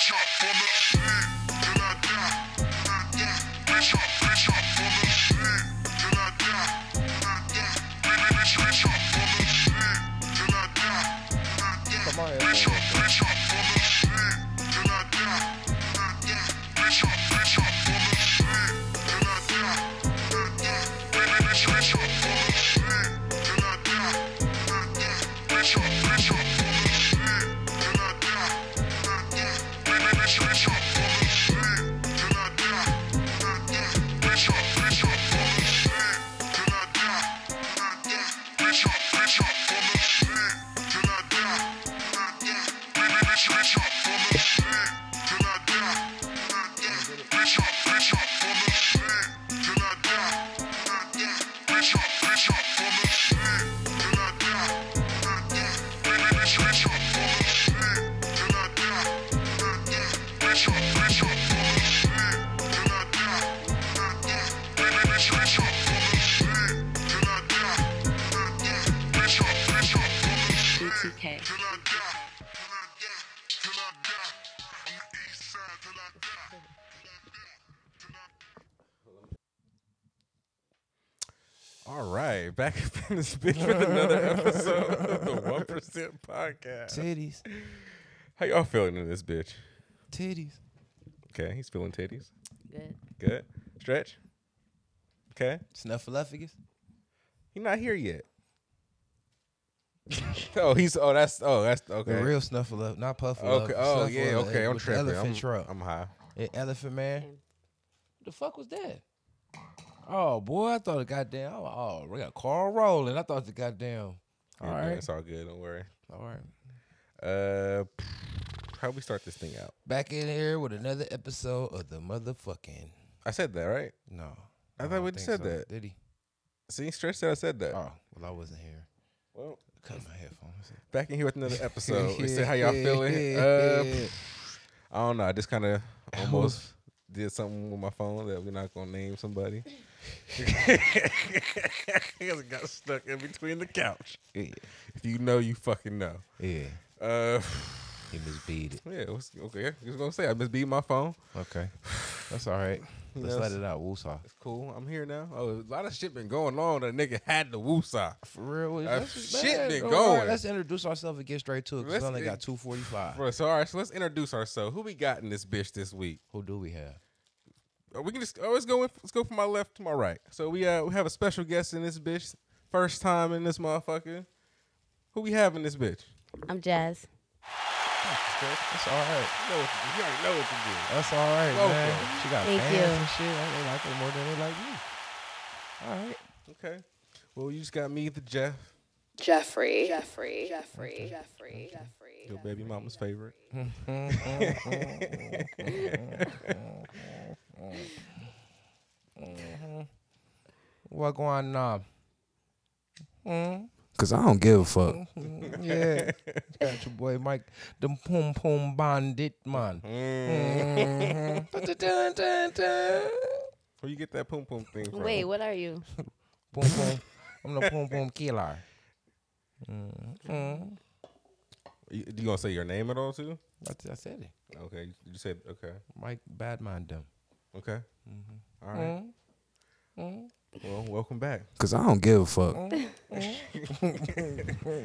bitch in this bitch with another episode of the One Percent Podcast. Titties. How y'all feeling in this bitch? Titties. Okay, he's feeling titties. Good. Good. Stretch. Okay, Snuffleupagus. he's not here yet. oh, he's oh that's oh that's okay. The real snuffleup, not puffle. okay. Oh yeah. Okay. I'm tripping. Elephant I'm, truck. I'm high. Elephant man. The fuck was that? Oh boy, I thought the goddamn. Oh, oh, we got Carl rolling. I thought the goddamn. All Yeah, right. it's all good. Don't worry. All right. Uh, how we start this thing out? Back in here with another episode of the motherfucking. I said that right. No. I thought we said so. that. Did he? See, Stretch said I said that. Oh, well, I wasn't here. Well, Cut my headphones. back in here with another episode. we said how y'all feeling. Uh, I don't know. I just kind of almost did something with my phone that we're not gonna name somebody. Because it got stuck in between the couch. Yeah. If you know, you fucking know. Yeah. Uh, He misbeat it. yeah. What's, okay. I was gonna say I misbeat my phone. Okay. That's all right. Let's Yes. let it out. Woosah. It's cool. I'm here now. Oh, a lot of shit been going on. That nigga had the woosah. For real. Uh, shit bad. been All right, going. let's introduce ourselves and get straight to it. 'cause we only got 245. So all right. So let's introduce ourselves. Who we got in this bitch this week? Who do we have? Uh, We can just always go with, let's go from my left to my right. So we uh we have a special guest in this bitch. First time in this motherfucker. Who we have in this bitch? I'm Jazz. That's all right. You, know what, you already know what to do. That's all right, Welcome. man. She got Thank fans you. and shit. They like her more than they like me. All right. Okay. Well, you just got me, the Jeff, Jeffrey. Jeffrey. Jeffrey. Jeffrey. Jeffrey. your baby mama's favorite. Mm. What going on? Mm. Cause I don't give a fuck. Mm-hmm. yeah, got your boy Mike, the Pum Pum Bandit man. Dun, dun, dun. Where you get that pum pum thing from? Wait, what are you? Pum Pum. I'm the Pum Pum Killer. Mhm. You, you gonna say your name at all too? I, I said it. Okay, you, you said okay, Mike Badman them. Okay, Mm-hmm. All right. Mm-hmm. Mm-hmm. Well, welcome back. Cause I don't give a fuck. Mm-hmm.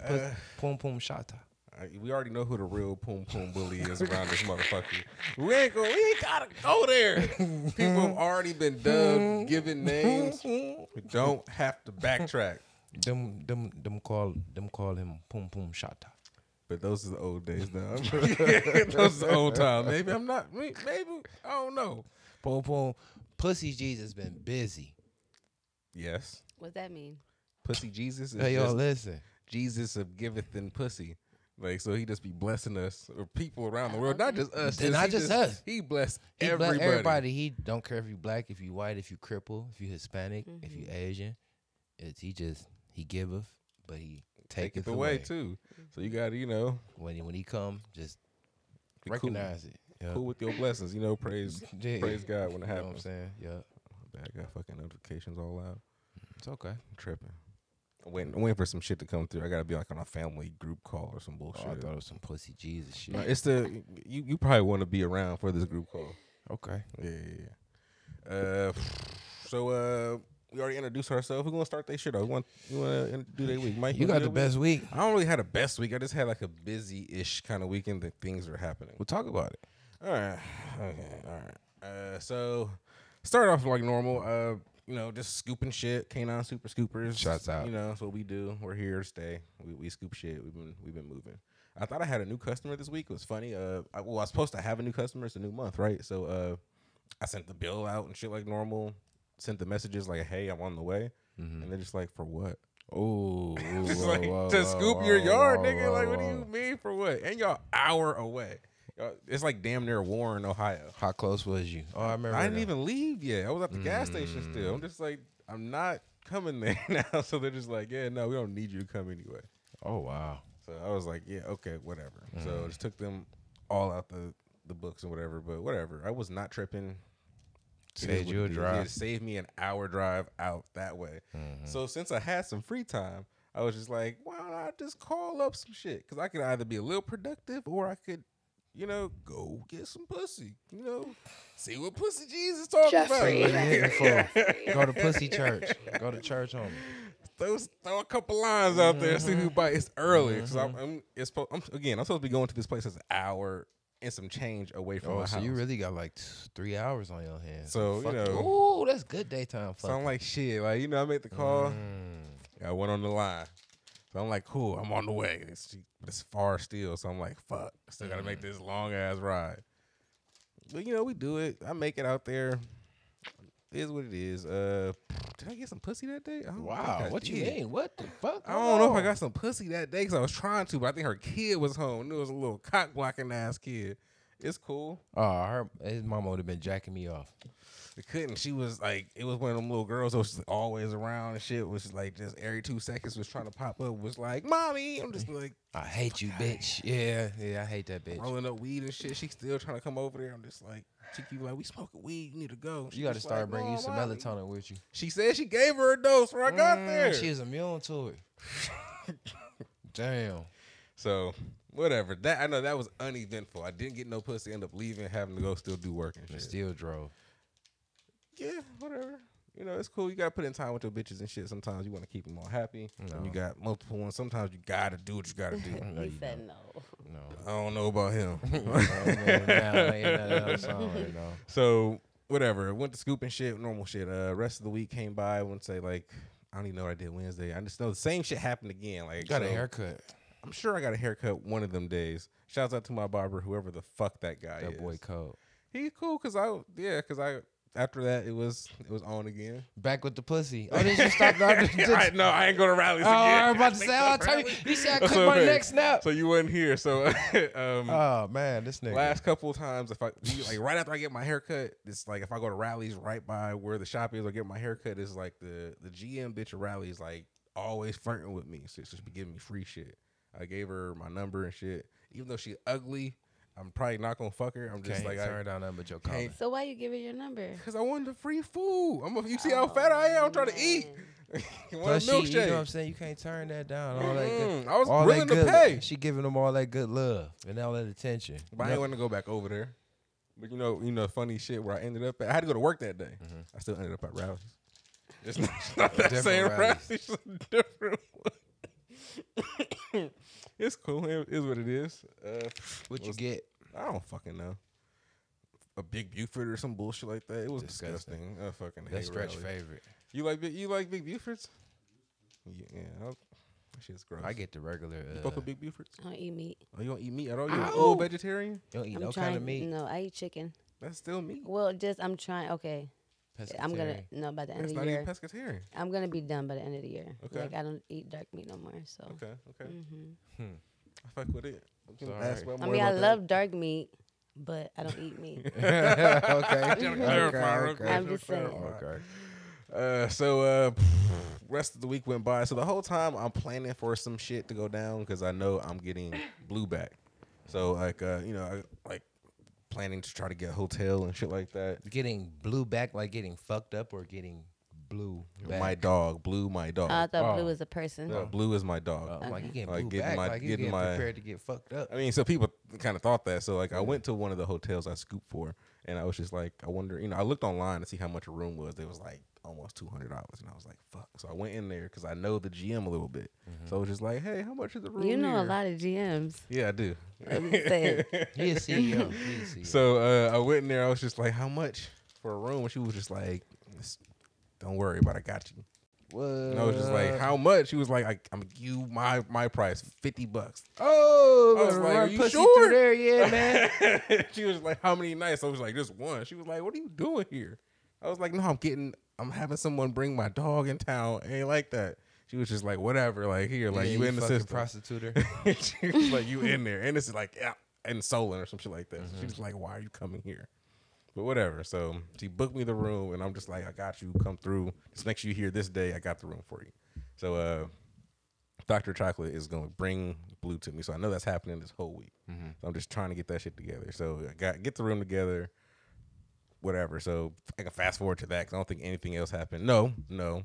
Uh, Pum Pum Shata. I- we already know who the real pum pum bully is around this motherfucker. We ain't go. We ain't gotta go there. People have already been dubbed, given names. We don't have to backtrack. Them them them call them call him Pum Pum Shata. But those are the old days now. those are the old times. Maybe I'm not. Maybe I don't know. Pum Pum Pussy Jesus been busy. Yes, What's that mean? pussy Jesus is Hey yo, listen. Jesus of giveth and pussy. Like so, he just be blessing us or people around the world, not just us. And not he just us. He bless He bless everybody. everybody. He don't care if you black, if you white, if you cripple, if you Hispanic, if you mm-hmm. Asian. It's he just he giveth, but he Take it away too. So you got to you know When he when he come, just be cool, recognize it. Yeah. cool with your blessings. You know, praise Yeah. praise God when it You know what I'm happens. saying? Yeah. Bad, got fucking notifications all out. It's okay. I'm tripping. I'm waiting, I'm waiting for some shit to come through. I gotta be like on a family group call or some bullshit. Oh, I thought it was some pussy Jesus shit. No, it's the you. You probably want to be around for this group call. okay. Yeah, yeah, yeah. Uh, so uh, we already introduced ourselves. We're gonna start that shit. Though. We want you want to do that week, Mike? You got the that week? best week. I don't really had a best week. I just had like a busy-ish kind of weekend that things were happening. We'll talk about it. All right. Okay. All right. Uh, so start off like normal. Uh, you know, just scooping shit. Canine Super Scoopers. Shouts out. You know, that's what we do. We're here to stay. We, we scoop shit. We've been we've been moving. I thought I had a new customer this week. It was funny. Uh, I, well, I was supposed to have a new customer. It's a new month, right? So, uh, I sent the bill out and shit like normal. Sent the messages like, "Hey, I'm on the way," mm-hmm. and they're just like, "For what?" Oh, Just like to scoop your yard, nigga. Like, what do you mean for what? And y'all hour away. Y'all- It's like damn near Warren, Ohio. How close was you? Oh, I remember. I didn't now. even leave yet. I was at the gas station mm. still. I'm just like, I'm not coming there now. So they're just like, yeah, no, we don't need you to come anyway. Oh wow. So I was like, yeah, okay, whatever. So mm. just took them all out the the books and whatever. But whatever, I was not tripping. It is Saved you a drive. It saved me an hour drive out that way. So since I had some free time, I was just like, why don't I just call up some shit? Because I could either be a little productive or I could, you know, go get some pussy. You know, see what pussy Jesus talking Jeffrey. About. for? Go to pussy church. Go to church on me. throw, throw a couple lines out there, see Mm-hmm. who bites. It's early because I'm, I'm, it's, I'm again. I'm supposed to be going to this place that's an hour and some change away from Oh, my so house. you really got like three hours on your hands. So, you know-. Ooh, that's good daytime. so I'm like, shit, like you know, I made the call. Mm. I went on the line. So I'm like, cool, I'm on the way. It's, it's far still, so I'm like, fuck, I still gotta Mm. make this long ass ride. But you know, we do it. I make it out there. It is what it is. Uh, did I get some pussy that day? Wow, what you mean? What the fuck? I don't know if I got some pussy that day because I was trying to, but I think her kid was home. It was a little cock blocking ass kid. It's cool. Oh, her his mama would have been jacking me off. It couldn't. She was like, it was one of them little girls that was always around and shit. Was like just every two seconds was trying to pop up. Was like, mommy. I'm just like I hate you, bitch. Yeah, yeah, I hate that bitch. rolling up weed and shit. She still trying to come over there. I'm just like, she keep like, we smoking weed. You need to go. She You got to start like, bringing you some mommy." melatonin with you. She said she gave her a dose when I got Mm, there. She was immune to it. Damn. So whatever. That I know that was uneventful. I didn't get no pussy. End up leaving, having to go still do work and And shit. still drove. yeah, whatever. You know, it's cool. You gotta put in time with your bitches and shit. Sometimes you want to keep them all happy. When you got multiple ones. Sometimes you gotta do what you gotta do. No, he you said no. No. I don't know about him. Man, nah, ain't none else on it, no. so whatever. Went to scoop and shit, normal shit. Uh, rest of the week came by. I wouldn't say like I don't even know what I did Wednesday. I just know the same shit happened again. Like Got a haircut. I'm sure I got a haircut one of them days. Shouts out to my barber, whoever the fuck that guy That is. That boy cold. He cool cause I yeah cause I after that it was it was on again. Back with the pussy. Oh, did you stop? I, I, no, I ain't go to Rally's oh, again. I was about to say, I'll tell you. He said I clipped So, my hey, neck snap. So you wasn't here. So um, Oh man, this nigga. last couple of times, if I like right after I get my haircut, it's like if I go to Rally's right by where the shop is or get my haircut, is like the the GM bitch of Rally's like always flirting with me. So she's be giving me free shit. I gave her my number and shit. Even though she ugly, I'm probably not gonna fuck her. I'm just Can't like turn I, down nothing but your can't- So why you give her your number? Cause I wanted the free food. I'm a, you see how oh, fat I am. I'm trying to eat. You want a Plus, she, you know what I'm saying? You can't turn that down. All that good, I was all willing that to pay. She giving them all that good love and all that attention. But I ain't want to go back over there. But you know, you know, funny shit where I ended up at. I had to go to work that day. Mm-hmm. I still ended up at Rally's. It's not, it's not that same Rally's. rally. It's a different one. it's cool. It is what it is. Uh, What you get? I don't fucking know. A big Buford or some bullshit like that. It was Disgusting. disgusting. I fucking hate That's stretch Rally's. favorite. You like big? You like big Bufords? Yeah, yeah I- that shit's gross. I get the regular. You Uh, fuck with big Bufords? I don't eat meat. Oh, you don't eat meat at all? You an Ow. old vegetarian? you don't eat I'm no trying. kind of meat. No, I eat chicken. That's still meat. Well, just I'm trying. Okay, I'm gonna Pescatarian. no by the end That's of the year. pescatarian. I'm gonna be done by the end of the year. Okay. Like I don't eat dark meat no more. So. Okay, okay. hmm I fuck with it. We can It's ask alright. about I mean, I about love dark meat, but I don't eat meat. okay. Gotta okay. I'm just saying. Okay. Uh, so uh, rest of the week went by. So the whole time I'm planning for some shit to go down because I know I'm getting blue back. So like uh, you know, I, like planning to try to get a hotel and shit like that. Getting blue back, like getting fucked up, or getting blue. My dog, Blue, my dog. Oh, I thought Oh. Blue was a person. No, Blue is my dog. Oh, I'm like you getting Like, blue getting back, my- like you getting getting my- prepared to get fucked up. I mean, so people kind of thought that. So like, I went to one of the hotels I scooped for, and I was just like, I wonder, you know, I looked online to see how much a room was. It was like almost two hundred dollars, and I was like, fuck. So I went in there because I know the GM a little bit. So I was just like, hey, how much is the room? You know a lot of GMs. Yeah, I do. I'm just saying. He a CEO. He a CEO. So uh, I went in there. I was just like, how much for a room? And she was just like, don't worry about. it, I got you. What? And I was just like, how much? She was like, I, I'm give you my my price, fifty bucks. Oh, I was like, "Are you sure?" there, yeah, man. she was like, "How many nights?" I was like, "Just one." She was like, "What are you doing here?" I was like, "No, I'm getting, I'm having someone bring my dog in town. Ain't like that." She was just like, "Whatever, like here, like Yeah, you in the system." prostitute she was like, "You in there?" And it's like, yeah, in Solon or some shit like that. Mm-hmm. She was like, "Why are you coming here?" But whatever. So she booked me the room, and I'm just like, "I got you. Come through. Just make sure you here this day. I got the room for you." So, uh, Dr. Chocolate is going to bring Blue to me. So I know that's happening this whole week. So I'm just trying to get that shit together. So I got get the room together, whatever. So I can fast forward to that because I don't think anything else happened. No, no.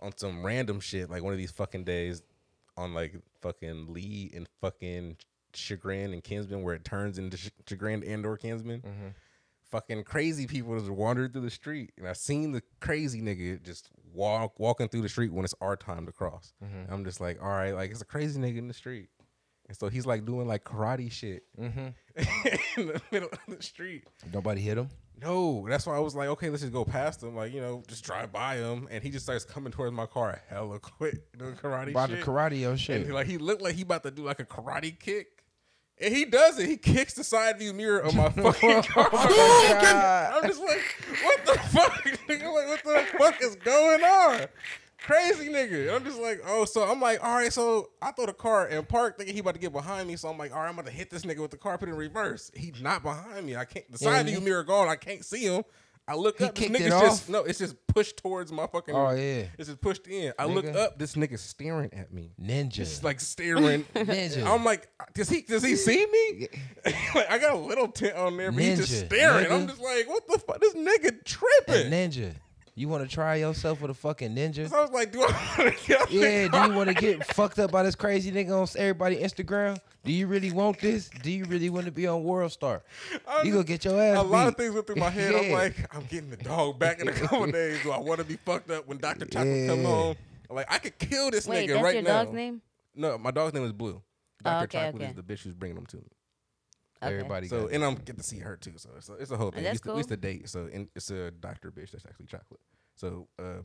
On some random shit, like one of these fucking days on like fucking Lee and fucking Chagrin and Kinsman where it turns into Ch- Chagrin and or Kinsman. Fucking crazy people just wandered through the street, and I seen the crazy nigga just walk walking through the street when it's our time to cross. And I'm just like, all right, like it's a crazy nigga in the street, and so he's like doing like karate shit mm-hmm. in the middle of the street. Nobody hit him. No, that's why I was like, okay, let's just go past him, like you know, just drive by him, and he just starts coming towards my car hella quick, doing karate About the shit. karate your and shit. he, like he looked like he about to do like a karate kick, and he does it. He kicks the side view mirror of my oh fucking car. God. I'm just like, what the fuck? Nigga, like, what the fuck is going on? Crazy nigga. I'm just like, oh, so I'm like, all right, so I throw the car and park thinking he about to get behind me. So I'm like, all right, I'm about to hit this nigga with the car, put in reverse. He's not behind me. I can't, the side Yeah, view mirror gone. I can't see him. I look He up, this kicked it nigga's off? just, no, it's just pushed towards my fucking, Oh, yeah. It's just pushed in. I look up, this nigga's staring at me. Ninja. Just like staring. Ninja. I'm like, does he does he see me? like, I got a little tint on there, but he's just Ninja, staring. I'm just like, what the fuck? This nigga Hey, tripping. ninja. You want to try yourself with a fucking ninja? So I was like, do I want to get Yeah, do you want to get fucked up by this crazy nigga on everybody Instagram? Do you really want this? Do you really want to be on World Star? I'm You gonna get your ass A lot of things went through my head. I'm like, I'm getting the dog back in a couple of days. Do I want to be fucked up when Dr. Chocolate come Yeah. home? Like, I could kill this Wait, nigga that's right your now. dog's name? No, my dog's name is Blue. Dr. Oh, okay, Chocolate okay. is the bitch who's bringing them to me. Okay. Everybody So got and I'm get to see her too. So it's a, it's a whole thing. that's we, used to, we cool. used to date. So and it's a doctor bitch that's actually chocolate. So uh,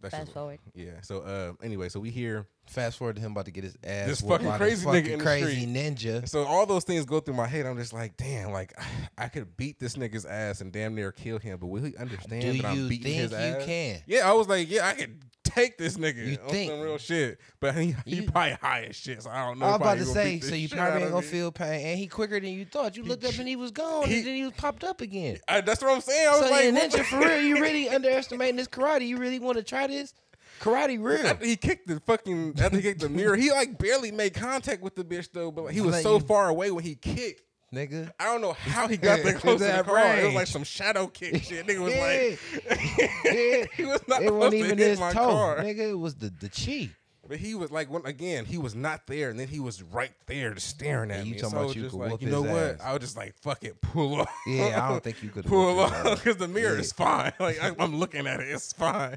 that's Fast just- forward. Yeah. So uh, anyway, so we hear Fast forward to him about to get his ass. This whooped fucking by crazy the nigga fucking in the crazy street. ninja. So all those things go through my head. I'm just like, damn, like I could beat this nigga's ass and damn near kill him, but will he understand Do that I'm you beating his think you ass? can? Yeah, I was like, yeah, I could take this nigga You on think- some real shit, but he, he You- probably high as shit, so I don't know. I was about to say, so you probably ain't gonna feel pain, and he quicker than you thought. You looked up and he was gone, he- and then he was popped up again. I, that's what I'm saying. I was So like, yeah, ninja for real, you really underestimating this karate? You really want to try this? Karate real? After he kicked the fucking, after he kicked the mirror, he like barely made contact with the bitch though. But like, he was so you- far away when he kicked. Nigga. I don't know how he got that close to the That car. It was like some shadow kick shit. Nigga was Yeah. like, he was not It wasn't to even hit his my toe, car. nigga. It was the the chi. But he was like, when, again, he was not there, and then he was right there, just staring at me. talking so I about was you just could like, whoop you know his what? ass. I was just like, fuck it, pull off. Yeah, I don't think you could pull off because the mirror Yeah. is fine. Like I, I'm looking at it, it's fine.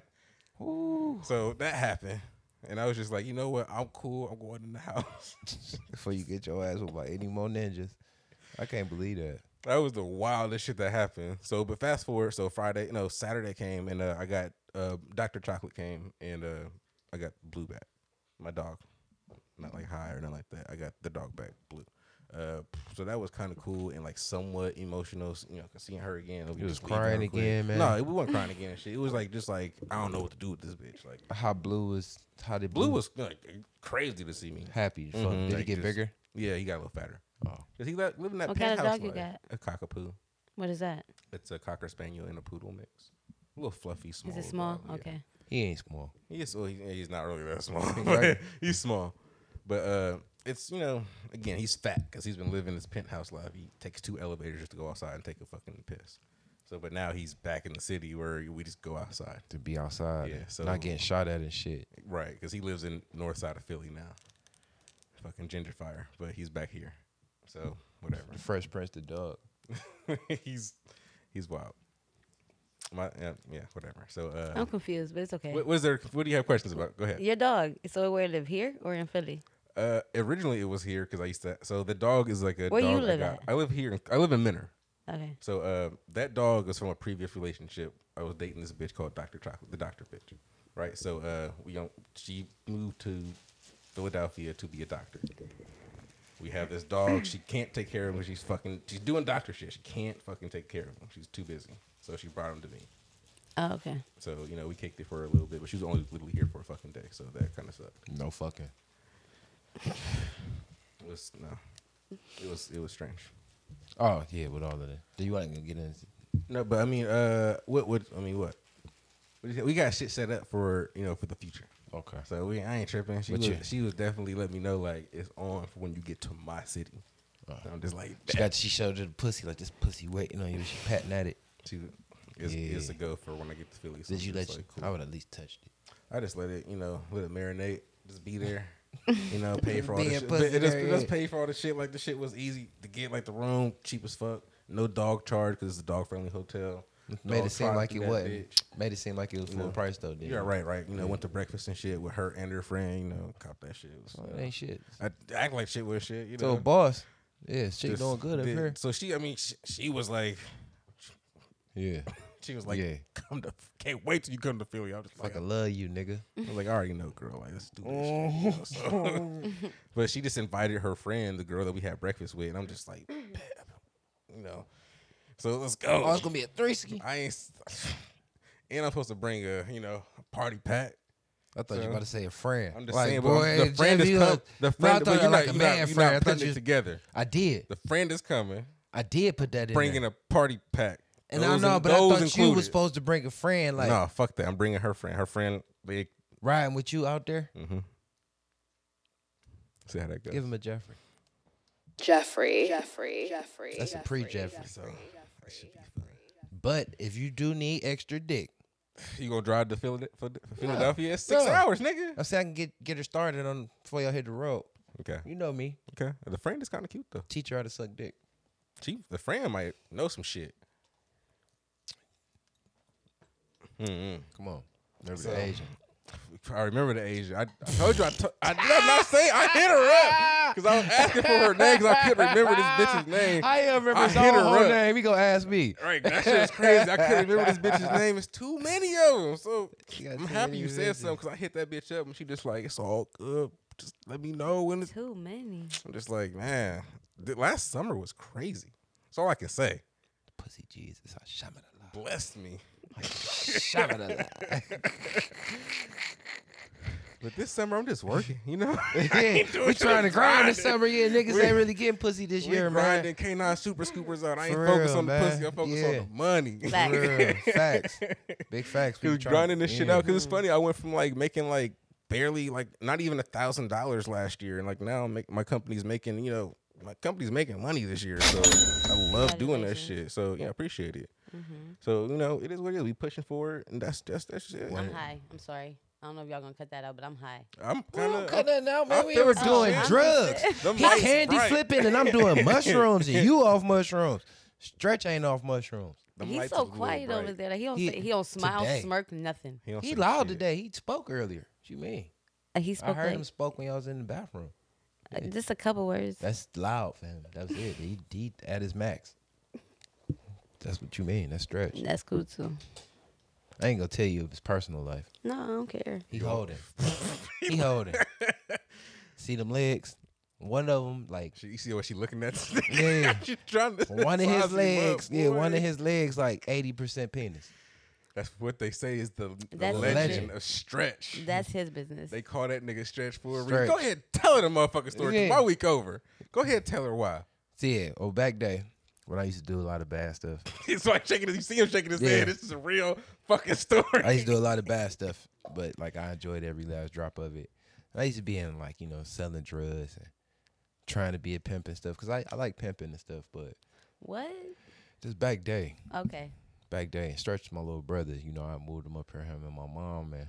Ooh. So that happened, and I was just like, you know what? I'm cool. I'm going in the house. Before you get your ass whooped by any more ninjas, I can't believe that. That was the wildest shit that happened. So, but fast forward, so Friday, no, Saturday came, and uh, I got uh, Dr. Chocolate came, and uh, I got Blue back, my dog. Not like high or nothing like that. I got the dog back, Blue. Uh, so that was kind of cool and like somewhat emotional, you know, seeing her again. we You was crying again, man? No, we weren't crying again. and Shit, it was like just like I don't know what to do with this bitch. Like How blue was? How did Blue was like crazy to see me. happy? Mhm, Did he get just- bigger? Yeah, he got a little fatter. Oh. Cause he li- lived in that What kind of penthouse dog you life. A cockapoo. What is that? It's a cocker spaniel and a poodle mix. A little fluffy, small. Is it small? dog, yeah. Okay. He ain't small. He is. Well, he, he's not really that small. Right. he's small, but uh, it's you know, again, he's fat because he's been living this penthouse life. He takes two elevators just to go outside and take a fucking piss. So, but now he's back in the city where we just go outside. To be outside, Yeah, so- not getting shot at and shit. Right, because he lives in north side of Philly now. Fucking ginger fire, but he's back here. So whatever. The Fresh Prince, the dog. he's he's wild. My yeah, yeah whatever. So uh, I'm confused, but it's okay. what was there? What do you have questions about? Go ahead. Your dog. So where live here or in Philly? Uh, originally it was here because I used to. So the dog is like a Where dog you I live got. at? I live here. in- I live in Minner. Okay. So uh, that dog is from a previous relationship. I was dating this bitch called Doctor Chocolate, the doctor bitch, right? So uh, we don't. She moved to Philadelphia to be a doctor. We have this dog. She can't take care of him. She's fucking. She's doing doctor shit. She can't fucking take care of him. She's too busy. So she brought him to me. Oh, okay. So you know we kicked it for a little bit, but she was only literally here for a fucking day. So that kind of sucked. No fucking. It was no. It was it was strange. Oh yeah, with all of that. Do you want to get into? No, but I mean, uh, what would I mean? What? What do you think? We got shit set up for you know for the future. Okay. So we I ain't tripping. She But was, you- she was definitely letting me know like it's on for when you get to my city. Uh. And I'm just like She got. She showed you the pussy like this pussy waiting on you. She patting at it. she is Yeah. is a go for when I get to Philly. So Did you I'm let just you? cool. I would at least touched it. I just let it you know let it marinate. Just be there. You know, pay for all the shit. it just, just pay for all the shit. Like the shit was easy to get. Like the room cheap as fuck. No dog charge because it's a dog friendly hotel. Made it seem like through it wasn't. bitch. Made it seem like it was You full know. price though. Didn't Yeah, right, right. You know, went to breakfast and shit with her and her friend. You know, cop that shit. It was, uh, it ain't shit. I act like shit was shit. You know, So boss, yeah, shit Just doing good up did- here. So she, I mean, she, she was like, Yeah, she was like, Yeah. come to, can't wait till you come to Philly. I was just like, fucking love you, nigga. I was like, I already know, girl. Like, let's do this. shit, you know, so- but she just invited her friend, the girl that we had breakfast with, and I'm just like, "Bet." you know. So let's go. Oh, it's gonna be a three ski. I ain't, and I'm supposed to bring a, you know, a party pack. I thought you were about to say a friend. I'm just like, saying, boy, but the friend Jeff, is coming. a- The No, I thought but you you're like not, a you're man not, you're friend. I thought putting you- it together. I did. The friend is coming, I did put that in bringing there. a party pack. and I know, in- but I those thought you included. was supposed to bring a friend, like no, fuck that. I'm bringing her friend. Her friend, they riding with you out there. Mm-hmm. See how that goes. Give him a Jeffrey. Jeffrey. Jeffrey. Jeffrey. That's a pre-Jeffrey. So that should be fun. But if you do need extra dick, You gonna drive to Philad- Philadelphia? It's six No. hours, nigga. I say I can get get her started on before y'all hit the road. Okay, You know me, okay. The friend is kind of cute though. teach her how to suck dick. She, the friend might know some shit. Mm-hmm. Come on, remember So- Asian. I remember the Asian. I, I told you. I, to, I did I not say I hit her up because I was asking for her name because I couldn't remember this bitch's name. I am remember I his hit her whole up. name. He gonna ask me. Right, that shit is crazy. I couldn't remember this bitch's name. It's too many of them. So I'm happy you said bitches. something because I hit that bitch up and she just like, it's all good. Just let me know when it's. Too many. I'm just like, man, the last summer was crazy. That's all I can say. Pussy Jesus, I shamala. Blessed me. Shamala. But this summer I'm just working, you know. yeah, we trying to I'm grind this summer. Yeah, niggas We- ain't really getting pussy this We year, man. grinding K9 super scoopers out. I ain't For focused real, on the man. pussy. I focus on Yeah. the money. Facts. For. Facts. Big facts. We Cause grinding this shit out. Cause it's funny. I went from like making like barely like not even a thousand dollars last year, and like now make, my company's making you know my company's making money this year. So I love doing that shit. So yeah, I appreciate it. Mm-hmm. So you know it is what it is. We pushing forward, and that's that's that's it. I'm high. I'm sorry. I don't know if y'all gonna cut that out, but I'm high. I'm kind don't of. cut that out, man. We feel were it too, doing shit. drugs. He candy bright. flipping, and I'm doing mushrooms, and you off mushrooms. Stretch ain't off mushrooms. Them He's so is a little quiet over there. Like, he don't He- say, he don't smile, today. smirk, nothing. He, He loud shit. today. He spoke earlier. What you mean? Uh, he I heard like him spoke when y'all was in the bathroom. uh, just a couple words. That's loud, fam. That was it. He, he at his max. That's what you mean. That's stretch. That's cool too. I ain't gonna tell you of his personal life. No, I don't care. He holding. he holding. See them legs? One of them, like She, you see what she looking at? Yeah. she trying to. one of his size him up, legs. yeah, one of his legs, like eighty percent penis. That's what they say is the, the legend, legend. of stretch. That's his business. They call that nigga stretch for a reason. Go ahead, tell her the motherfucking story. Yeah. My week over. Go ahead, tell her why. See, yeah, oh back day when I used to do a lot of bad stuff. It's like shaking his. You see him shaking his Yeah. head. This is a real fucking story. I used to do a lot of bad stuff, but like I enjoyed every last drop of it. I used to be in like you know selling drugs and trying to be a pimp and stuff because I, I like pimping and stuff, but what? just back day, Okay. back day and stretched my little brother. You know, I moved him up here, him and my mom, and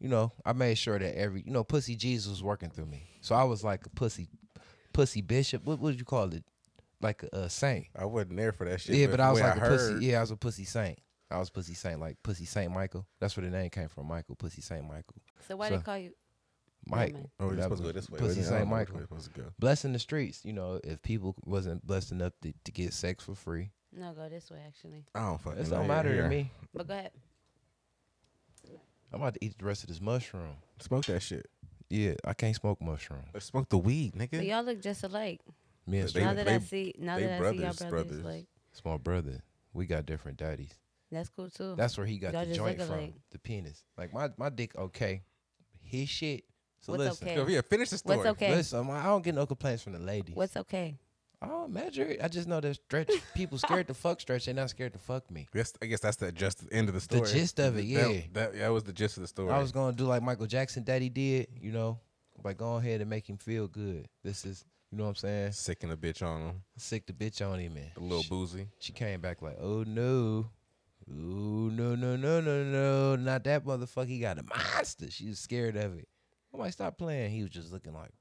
you know, I made sure that every you know, pussy Jesus was working through me. So I was like a pussy, pussy bishop. What would you call it? Like a, a saint. I wasn't there for that shit. Yeah, but I was like a heard, pussy. Yeah, I was a pussy saint. I was pussy saint, like pussy Saint Michael. That's where the name came from, Michael. Pussy Saint Michael. So why So- they call you? Mike. Oh, we're That supposed to go this way. Pussy wasn't it? I Saint don't know which Michael. way we're supposed to go. Blessing the streets. You know, if people wasn't blessed enough to, to get sex for free, No, go this way actually. I don't fucking it don't Here, matter here. to me. But go ahead. I'm about to eat the rest of this mushroom. Smoke that shit. Yeah, I can't smoke mushroom. Let's smoke the weed, nigga. But y'all look just alike. Me and They- now Straight, that they- I see, now they that I see y'all brothers, brothers, brothers. like it's my brother. We got different daddies. that's cool too. That's where he got Y'all the joint from. alike. The penis. Like my my dick okay. His shit. So What's listen. okay? Yo, yeah, finish the story. What's okay? Listen, I don't get no complaints from the ladies. What's okay? Oh, imagine. I just know that stretch people scared to fuck stretch. They're not scared to fuck me. Guess, I guess that's the just end of the story. The gist of it, That- yeah. That, that, was the gist of the story. I was gonna do like Michael Jackson daddy did, you know, like go ahead and make him feel good. This is, you know what I'm saying? sicking a bitch on him. Sick the bitch on him, man. A little boozy. She came back like, oh no. Ooh, no, no, no, no, no. Not that motherfucker. He got a monster. She was scared of it. I'm like, stop playing. He was just looking like,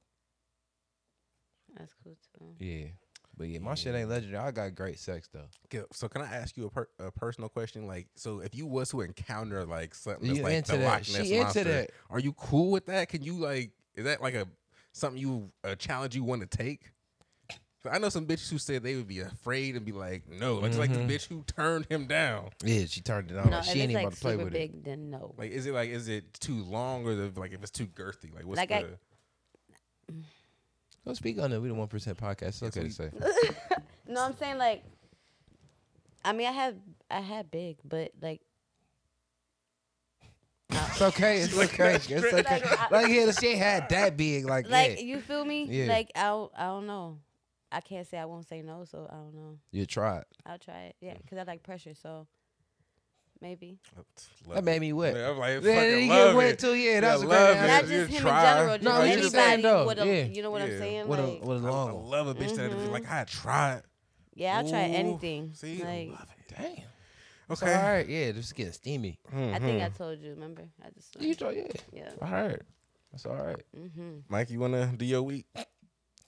That's cool too. yeah. But yeah, my shit ain't legendary. I got great sex though. Okay, So can I ask you a, per, a personal question? Like, so if you was to encounter like something that's You like into the that. Loch She Ness into that. are you cool with that? Can you like, is that like a something you a challenge you want to take. I know some bitches who said they would be afraid and be like, no, like, it's like the Mhm. bitch who turned him down. Yeah, she turned it on. no, she ain't even like about to play super with it. big, then no. Like, is it like, is it too long or the, like if it's too girthy? Like, what's Like, the? I- Go speak on it. We the one percent podcast. It's okay we- to say. No, I'm saying like. I mean, I have I had big, but like It's okay. It's okay. It's okay. Like, Like yeah, she ain't had that big. Like, like yeah, you feel me? Yeah. Like I don't, I don't know. I can't say I won't say no, so I don't know. you try it. I'll try it. Yeah, because I like pressure, so maybe. Love That made me wet. Yeah, I'm like, Yeah, fucking you love get wet it. too. Yeah, Yeah, that's a love great it. answer. Not you just him try. in general, just No, you anybody understand, though. with a, Yeah. you know what Yeah. I'm saying? With a like, with a I, I long one. love a bitch that Mhm. be like, I tried. yeah, I'll try anything. See, like, love it. Damn. It's Okay. all right. Yeah, just getting steamy. I think I told you. Remember? I just. You told yeah. yeah. All right. That's all right. Mm-hmm. Mike, you wanna do your week?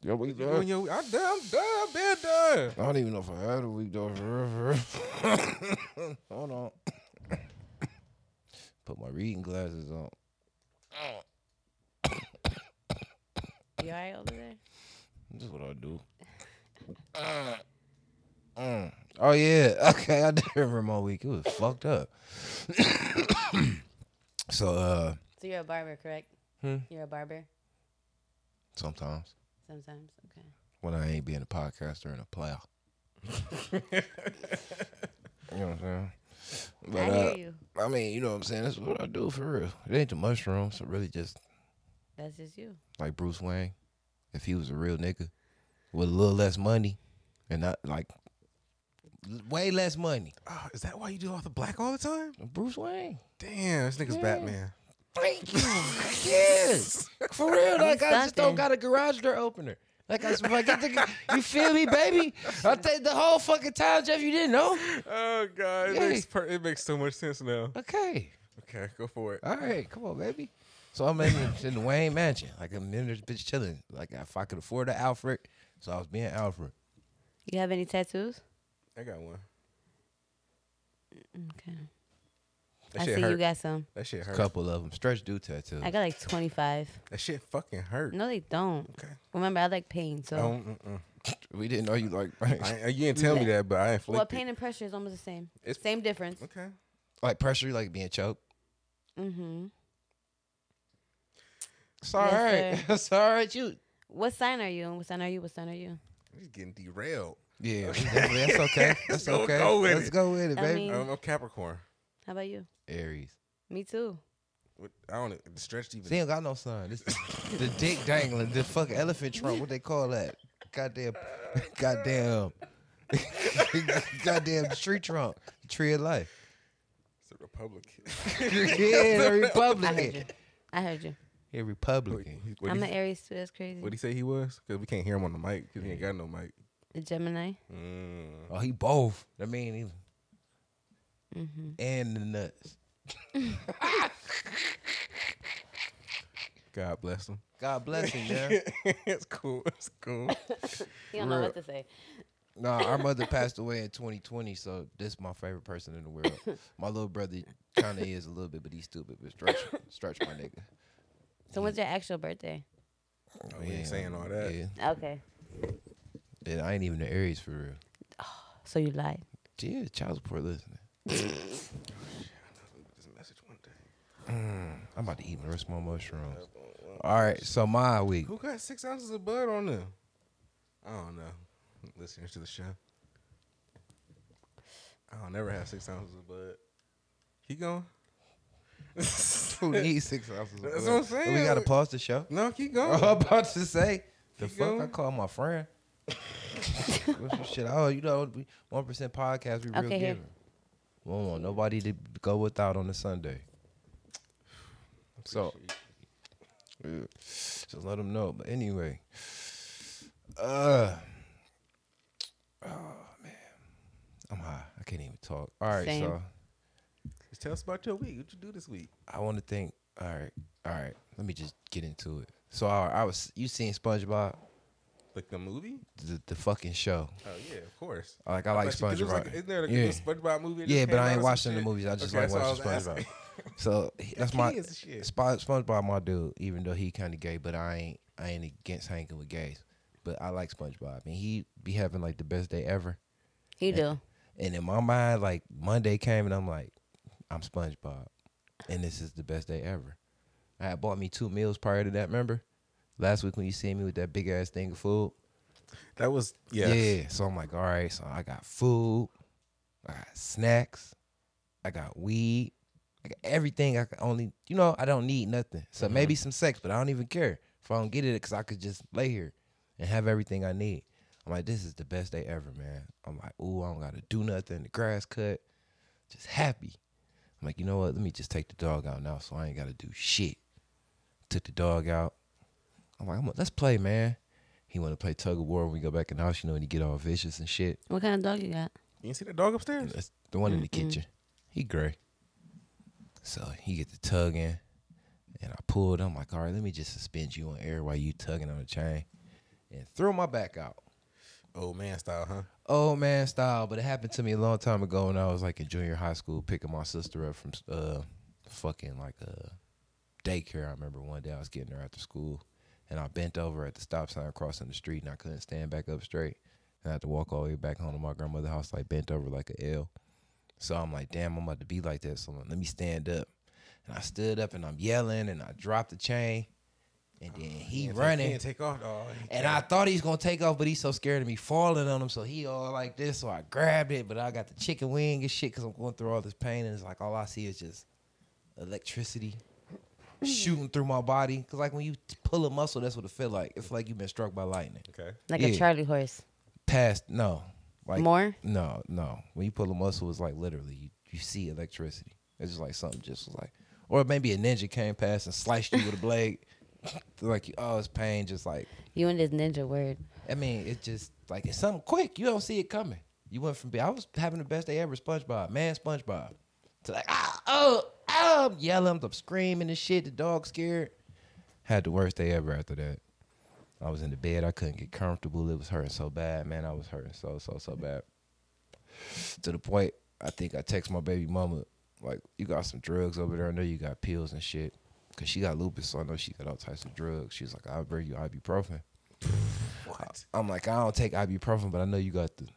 Yeah, we You doing your week? I'm done. I'm done. I'm been done. I don't even know if I had a week though. For real, for real. Hold on. Put my reading glasses on. You alright over there? This is what I do. Uh, mm. Oh yeah. Okay, I did remember my week. It was fucked up. so uh So you're a barber, correct? Hmm? You're a barber sometimes sometimes. Okay. when I ain't being a podcaster and a player. you know what I'm saying? But I uh, hear you. I mean, you know what I'm saying? That's what I do for real. It ain't the mushrooms. It really just That's just you. like Bruce Wayne. If he was a real nigga with a little less money and not like way less money. Oh, is that why you do all the black all the time? Bruce Wayne. Damn, this nigga's Yeah. Batman. Thank you. yes. For real. Like I just don't got a garage door opener. Like I, if I get the, you feel me, baby? I think the whole fucking time, Jeff, you didn't know. Oh god, it Yeah. makes per- it makes so much sense now. Okay. Okay, go for it. All right, come on, baby. So I'm in, in the Wayne Mansion. Like I'm in this bitch chilling. Like if I could afford the Alfred, so I was being Alfred. You have any tattoos? I got one. Okay. That I shit see hurt. you got some. that shit A hurt. couple of them. Stretch do tattoos. I got like 25. That shit fucking hurt. No, they don't. Okay. Remember, I like pain. So, Oh, mm-mm. We didn't know you like I, you didn't tell me that, but I inflicted. well, pain and pressure is almost the same. It's- same difference. Okay. like pressure, like being choked. Mm-hmm. It's all Yes, right. sir. It's all right. You. What sign are you? What sign are you? What sign are you? He's getting derailed. Yeah, oh, we that's okay. That's Go- okay. go with Let's it. go with it, I baby. mean- I'm, I'm Capricorn. How about you? Aries. Me too. What- I don't know. The stretched even. She ain't got no son. This the dick dangling, the fucking elephant trunk. What they call that? Goddamn, goddamn, goddamn tree trunk, the tree of life. It's a Republican. yeah, the I heard you. Republican. I heard you. Yeah, Republican. what I'm he, an Aries too. That's crazy. What he say he was? Because we can't hear him on the mic because he ain't got no mic. A Gemini. Mm. Oh, he both. I mean, and the nuts. God bless them. God bless him, man. it's cool. It's cool. You don't know what to say. nah, our mother passed away in 2020, so this is my favorite person in the world. my little brother kind of is a little bit, but he's stupid. But stretch, stretch my nigga. So when's your actual birthday? Oh, we ain't saying all that. Yeah, Okay. Yeah, I ain't even the Aries for real. So you lied. Yeah, child support listening. This message one day. Mm, I'm about to eat the rest of my mushrooms. All right, so my week. Who got six ounces of bud on them? I don't know. Listeners to the show. I don't never have six ounces of bud. Keep going. Who needs six ounces? Of That's what I'm saying. We gotta pause the show. No, keep going. I'm going. about to say the Keep fuck. I going. call my friend. What's some shit? Oh, you know, one percent podcast. We real Okay, here. giving. We don't want nobody to go without on a Sunday. So, yeah, just let them know. But anyway, uh, oh man, I'm high. I can't even talk. All right, Same. so Just tell us about your week. What you do this week? I want to think. All right, all right. Let me just get into it. So I, I was you seen SpongeBob, Like the movie? the, the fucking show. Oh yeah, of course. Like I like thought you- 'cause it was SpongeBob. like- isn't there a yeah, SpongeBob movie? yeah, but I ain't watching the movies. I just Okay, like that's watching SpongeBob. So that's my shit. Spo- SpongeBob, my dude. Even though he kind of gay, but I ain't I ain't against hanging with gays. But I like SpongeBob, and he be having like the best day ever. You do. And in my mind, like Monday came, and I'm like, I'm SpongeBob, and this is the best day ever. I had bought me two meals prior to that. Remember last week when you see me with that big ass thing of food? That was yes. Yeah. So I'm like, all right. So I got food, I got snacks, I got weed, I got everything. I can only, you know, I don't need nothing. So maybe mm-hmm. some sex, but I don't even care if I don't get it because I could just lay here and have everything I need. I'm like, this is the best day ever, man. I'm like, ooh, I don't gotta do nothing. The grass cut, just happy. I'm like, you know what? Let me just take the dog out now, so I ain't gotta do shit. Took the dog out. I'm like, I'm let's play, man. He want to play tug of war when we go back in the house, you know, when he get all vicious and shit. What kind of dog you got? You see that dog upstairs? That's the one in the kitchen. He gray. So he get the tugging, and I pulled. I'm like, all right, let me just suspend you on air while you tugging on the chain, and throw my back out. Old man style, huh? Old man style, but it happened to me a long time ago when I was like in junior high school, picking my sister up from uh, fucking like a daycare. I remember one day I was getting her after school, and I bent over at the stop sign crossing the street, and I couldn't stand back up straight, and I had to walk all the way back home to my grandmother's house, like bent over like a L. So I'm like, damn, I'm about to be like that. So let me stand up, and I stood up, and I'm yelling, and I dropped the chain, and then oh, he Can't take- running. Can't take off, dog. He And I thought he's gonna take off, but he's so scared of me falling on him. So he all like this. So I grabbed it, but I got the chicken wing and shit because I'm going through all this pain. And it's like all I see is just electricity shooting through my body. Cause like when you pull a muscle, that's what it feel like. It feel like you've been struck by lightning. Okay. Like a Charlie horse. Past no, like More? No, no. When you pull a muscle, it's like literally you, you see electricity. It's just like something just was like, or maybe a ninja came past and sliced you with a blade. like oh, it's pain. Just like You and this ninja word. I mean, it's just like it's something quick. You don't see it coming. You went from being I was having the best day ever, SpongeBob, man, SpongeBob, to like ah oh I'm yelling, I'm screaming and shit. The dog scared. Had the worst day ever after that. I was in the bed. I couldn't get comfortable. It was hurting so bad, man. I was hurting so so so bad. To the point, I think I text my baby mama like, "You got some drugs over there? I know you got pills and shit." Cause she got lupus, so I know she got all types of drugs. She was like, "I'll bring you ibuprofen." What? I'm like, I don't take ibuprofen, but I know you got the,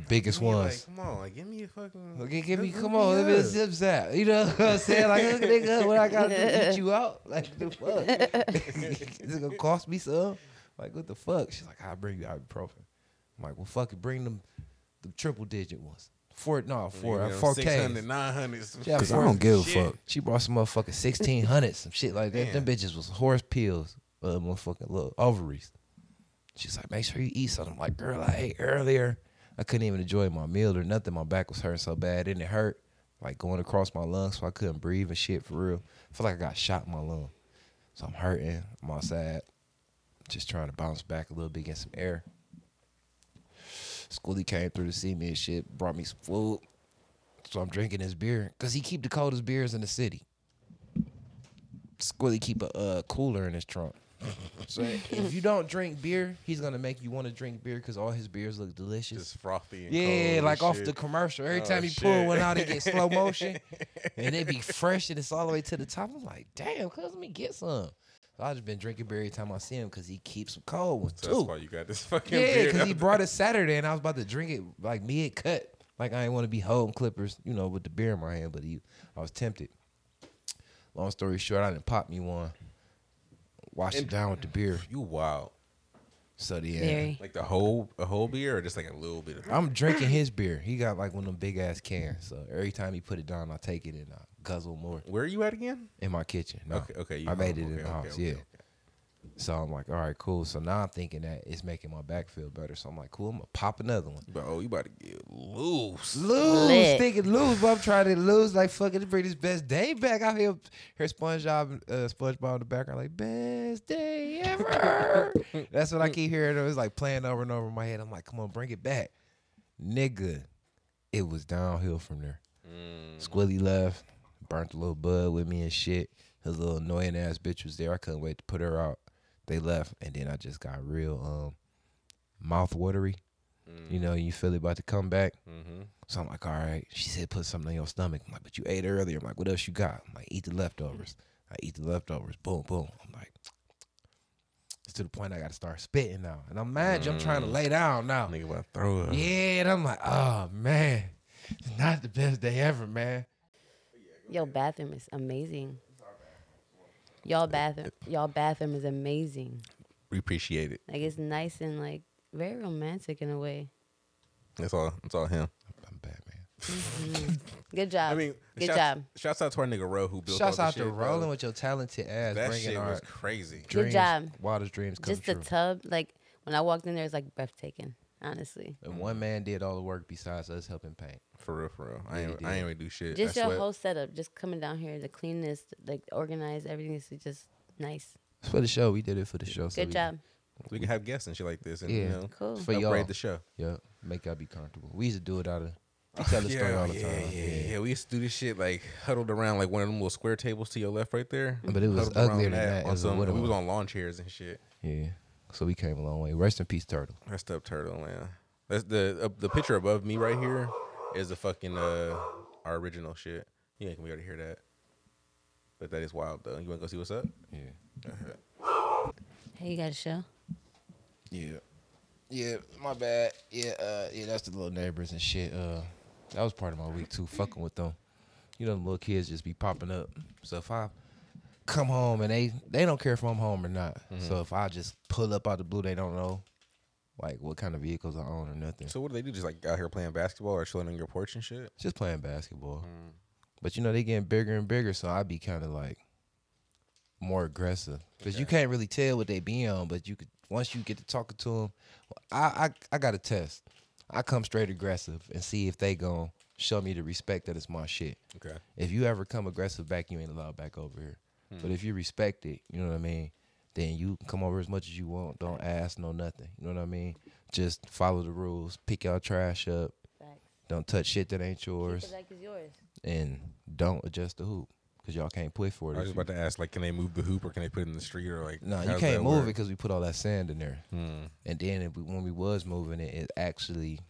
the biggest ones. Like, come on, like, give me a fucking. Okay, give me, come on, give me a zip zap. You know what I'm saying? Like, look, nigga, what I gotta do to eat you out? Like, the fuck? Is it gonna cost me some? Like, what the fuck? She's like, I'll bring you ibuprofen. I'm like, well, fuck it, bring them the triple digit ones. Four, no, four, uh, You know, four 600, Ks. 900. some Yeah, shit. I don't give a fuck. She brought some motherfucking sixteen hundred, some shit like that. Them bitches was horse pills, uh, motherfucking little ovaries. She's like, make sure you eat something. I'm like, girl, I ate earlier. I couldn't even enjoy my meal or nothing. My back was hurting so bad, and it hurt like going across my lungs, so I couldn't breathe and shit for real. I feel like I got shot in my lung, so I'm hurting. I'm outside, just trying to bounce back a little bit, get some air. Schoolie came through to see me and shit, brought me some food. So I'm drinking his beer because he keep the coldest beers in the city. Squilly keep a uh, cooler in his trunk. So if you don't drink beer, he's gonna make you want to drink beer because all his beers look delicious. Just frothy. And yeah, like off shit. the commercial. Every Oh, time he pull one out, it get slow motion, and it be fresh and it's all the way to the top. I'm like, damn, cuz let me get some. So I just been drinking beer every time I see him because he keeps some cold ones So too. that's why you got this fucking Yeah, because he brought it Saturday, and I was about to drink it like me mid cut. Like I didn't want to be holding clippers, you know, with the beer in my hand, but he, I was tempted. Long story short, I didn't pop me one. Wash it down with the beer. You wild. So yeah, Very. Like the whole a whole beer or just like a little bit of I'm drinking his beer. He got like one of them big ass cans. So every time he put it down, I take it and I guzzle more Where are you at again? in my kitchen. No, Okay, okay. You I made home. it in Okay, the okay, house. okay, yeah. Okay. So I'm like, all right, cool. So now I'm thinking that it's making my back feel better. So I'm like, cool. I'm gonna pop another one. But oh, you about to get loose. lose, Lit. thinking lose, but I'm trying to lose like fucking to bring this best day back I here. Hear SpongeBob, uh, SpongeBob in the background, like best day ever. That's what I keep hearing. It was like playing over and over in my head. I'm like, come on, bring it back, nigga. It was downhill from there. Mm. Squilly left, burnt a little bud with me and shit. His little annoying ass bitch was there. I couldn't wait to put her out. They left, and then I just got real um mouth watery. You know, you feel it about to come back. Mm-hmm. So I'm like, all right. She said put something on your stomach. I'm like, but you ate earlier. I'm like, what else you got? I'm like, eat the leftovers. I eat the leftovers. Boom, boom. I'm like, it's to the point I got to start spitting now. And I'm mad. I'm trying to lay down now. Nigga about to throw up. Yeah, and I'm like, oh man, it's not the best day ever, man. Yo, bathroom is amazing. Y'all bathroom, y'all bathroom is amazing. We appreciate it. Like it's nice and like very romantic in a way. That's all. That's all him. I'm bad, man. Mm-hmm. Good job. I mean, good shouts, job. Shouts out to our nigga Ro who built Shouts all out this to shit, bro. rolling with your talented ass, That bringing shit was crazy. dreams, job. wildest dreams come Just true. the tub, like when I walked in there, it's like breathtaking. Honestly, and one man did all the work besides us helping paint. For real, for real. I Yeah, ain't, I ain't did. really do shit. just I your sweat. whole setup, just coming down here, the cleanness, like organized, everything is just nice. It's for the show. We did it for the show. Good we- job. We can have guests and shit like this, and Yeah. you know, Cool. For upgrade y'all. the show. Yeah, make y'all be comfortable. We used to do it out of. We tell the story all the yeah, time. yeah, yeah. yeah. We used to do this shit like huddled around like one of them little square tables to your left, right there. But it was Huddled uglier than that. It on was some- we was on lawn chairs and shit. Yeah. So we came a long way. Rest in peace, Turtle. Rest up, turtle, man. That's the uh, the picture above me right here is the fucking uh our original shit. You ain't gonna be able to hear that, but that is wild though. You wanna go see what's up? Yeah. Hey, you got a show? Yeah. Yeah, my bad. Yeah, uh, yeah, that's the little neighbors and shit. Uh, that was part of my week too, fucking with them. You know, the little kids just be popping up. So if I come home and they they don't care if I'm home or not. So if I just pull up out the blue, they don't know like what kind of vehicles I own or nothing. So what do they do? Just like out here playing basketball or chilling on your porch and shit? just playing basketball. Mm. But you know they getting bigger and bigger, so I'd be kind of like more aggressive because you can't really tell what they be on. But you could once you get to talking to them, I I I got a test. I come straight aggressive and see if they gon' show me the respect that it's my shit. Okay. If you ever come aggressive back, you ain't allowed back over here. But hmm. if you respect it, you know what I mean. Then you can come over as much as you want. Don't ask no nothing. You know what I mean. Just follow the rules. Pick your trash up. Facts. Don't touch shit that ain't yours Keep it like it's yours. and don't adjust the hoop because y'all can't push for it. I was if just about to ask, like, can they move the hoop or can they put it in the street or like? no, how you can't move work? it because we put all that sand in there. Hmm. And then if we, when we was moving it, it actually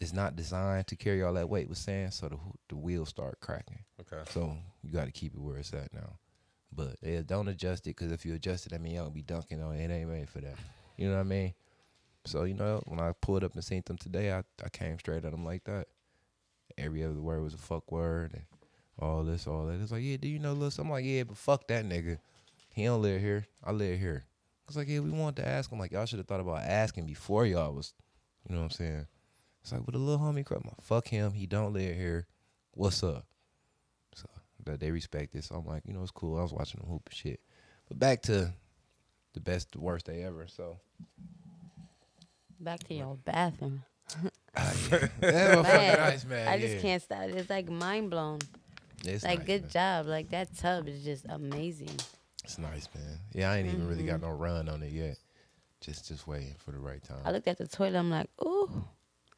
is not designed to carry all that weight with sand, so the the wheels start cracking. Okay. So you got to keep it where it's at now. But yeah, don't adjust it because if you adjust it, I mean y'all be dunking on it. It ain't made for that. You know what I mean? So you know when I pulled up and seen them today, I I came straight at them like that. Every other word was a fuck word and all this, all that. It's like, yeah, do you know this? I'm like, yeah, but fuck that nigga. He don't live here. I live here. It's like, yeah, we wanted to ask him. Like, y'all should have thought about asking before y'all was, you know what I'm saying? It's like, with a little homie crap, fuck him. He don't live here. What's up? That they respect it. So I'm like, you know, it's cool. I was watching them hoop and shit. But back to the best, the worst day ever. So Back to your bathroom. that motherfucker Man, nice, man. I just can't stop. It's like mind blown. It's like nice, good man. job. Like that tub is just amazing. It's nice, man. Yeah, I ain't even really Mm-hmm. got no run on it yet. Just just waiting for the right time. I looked at the toilet. I'm like, ooh,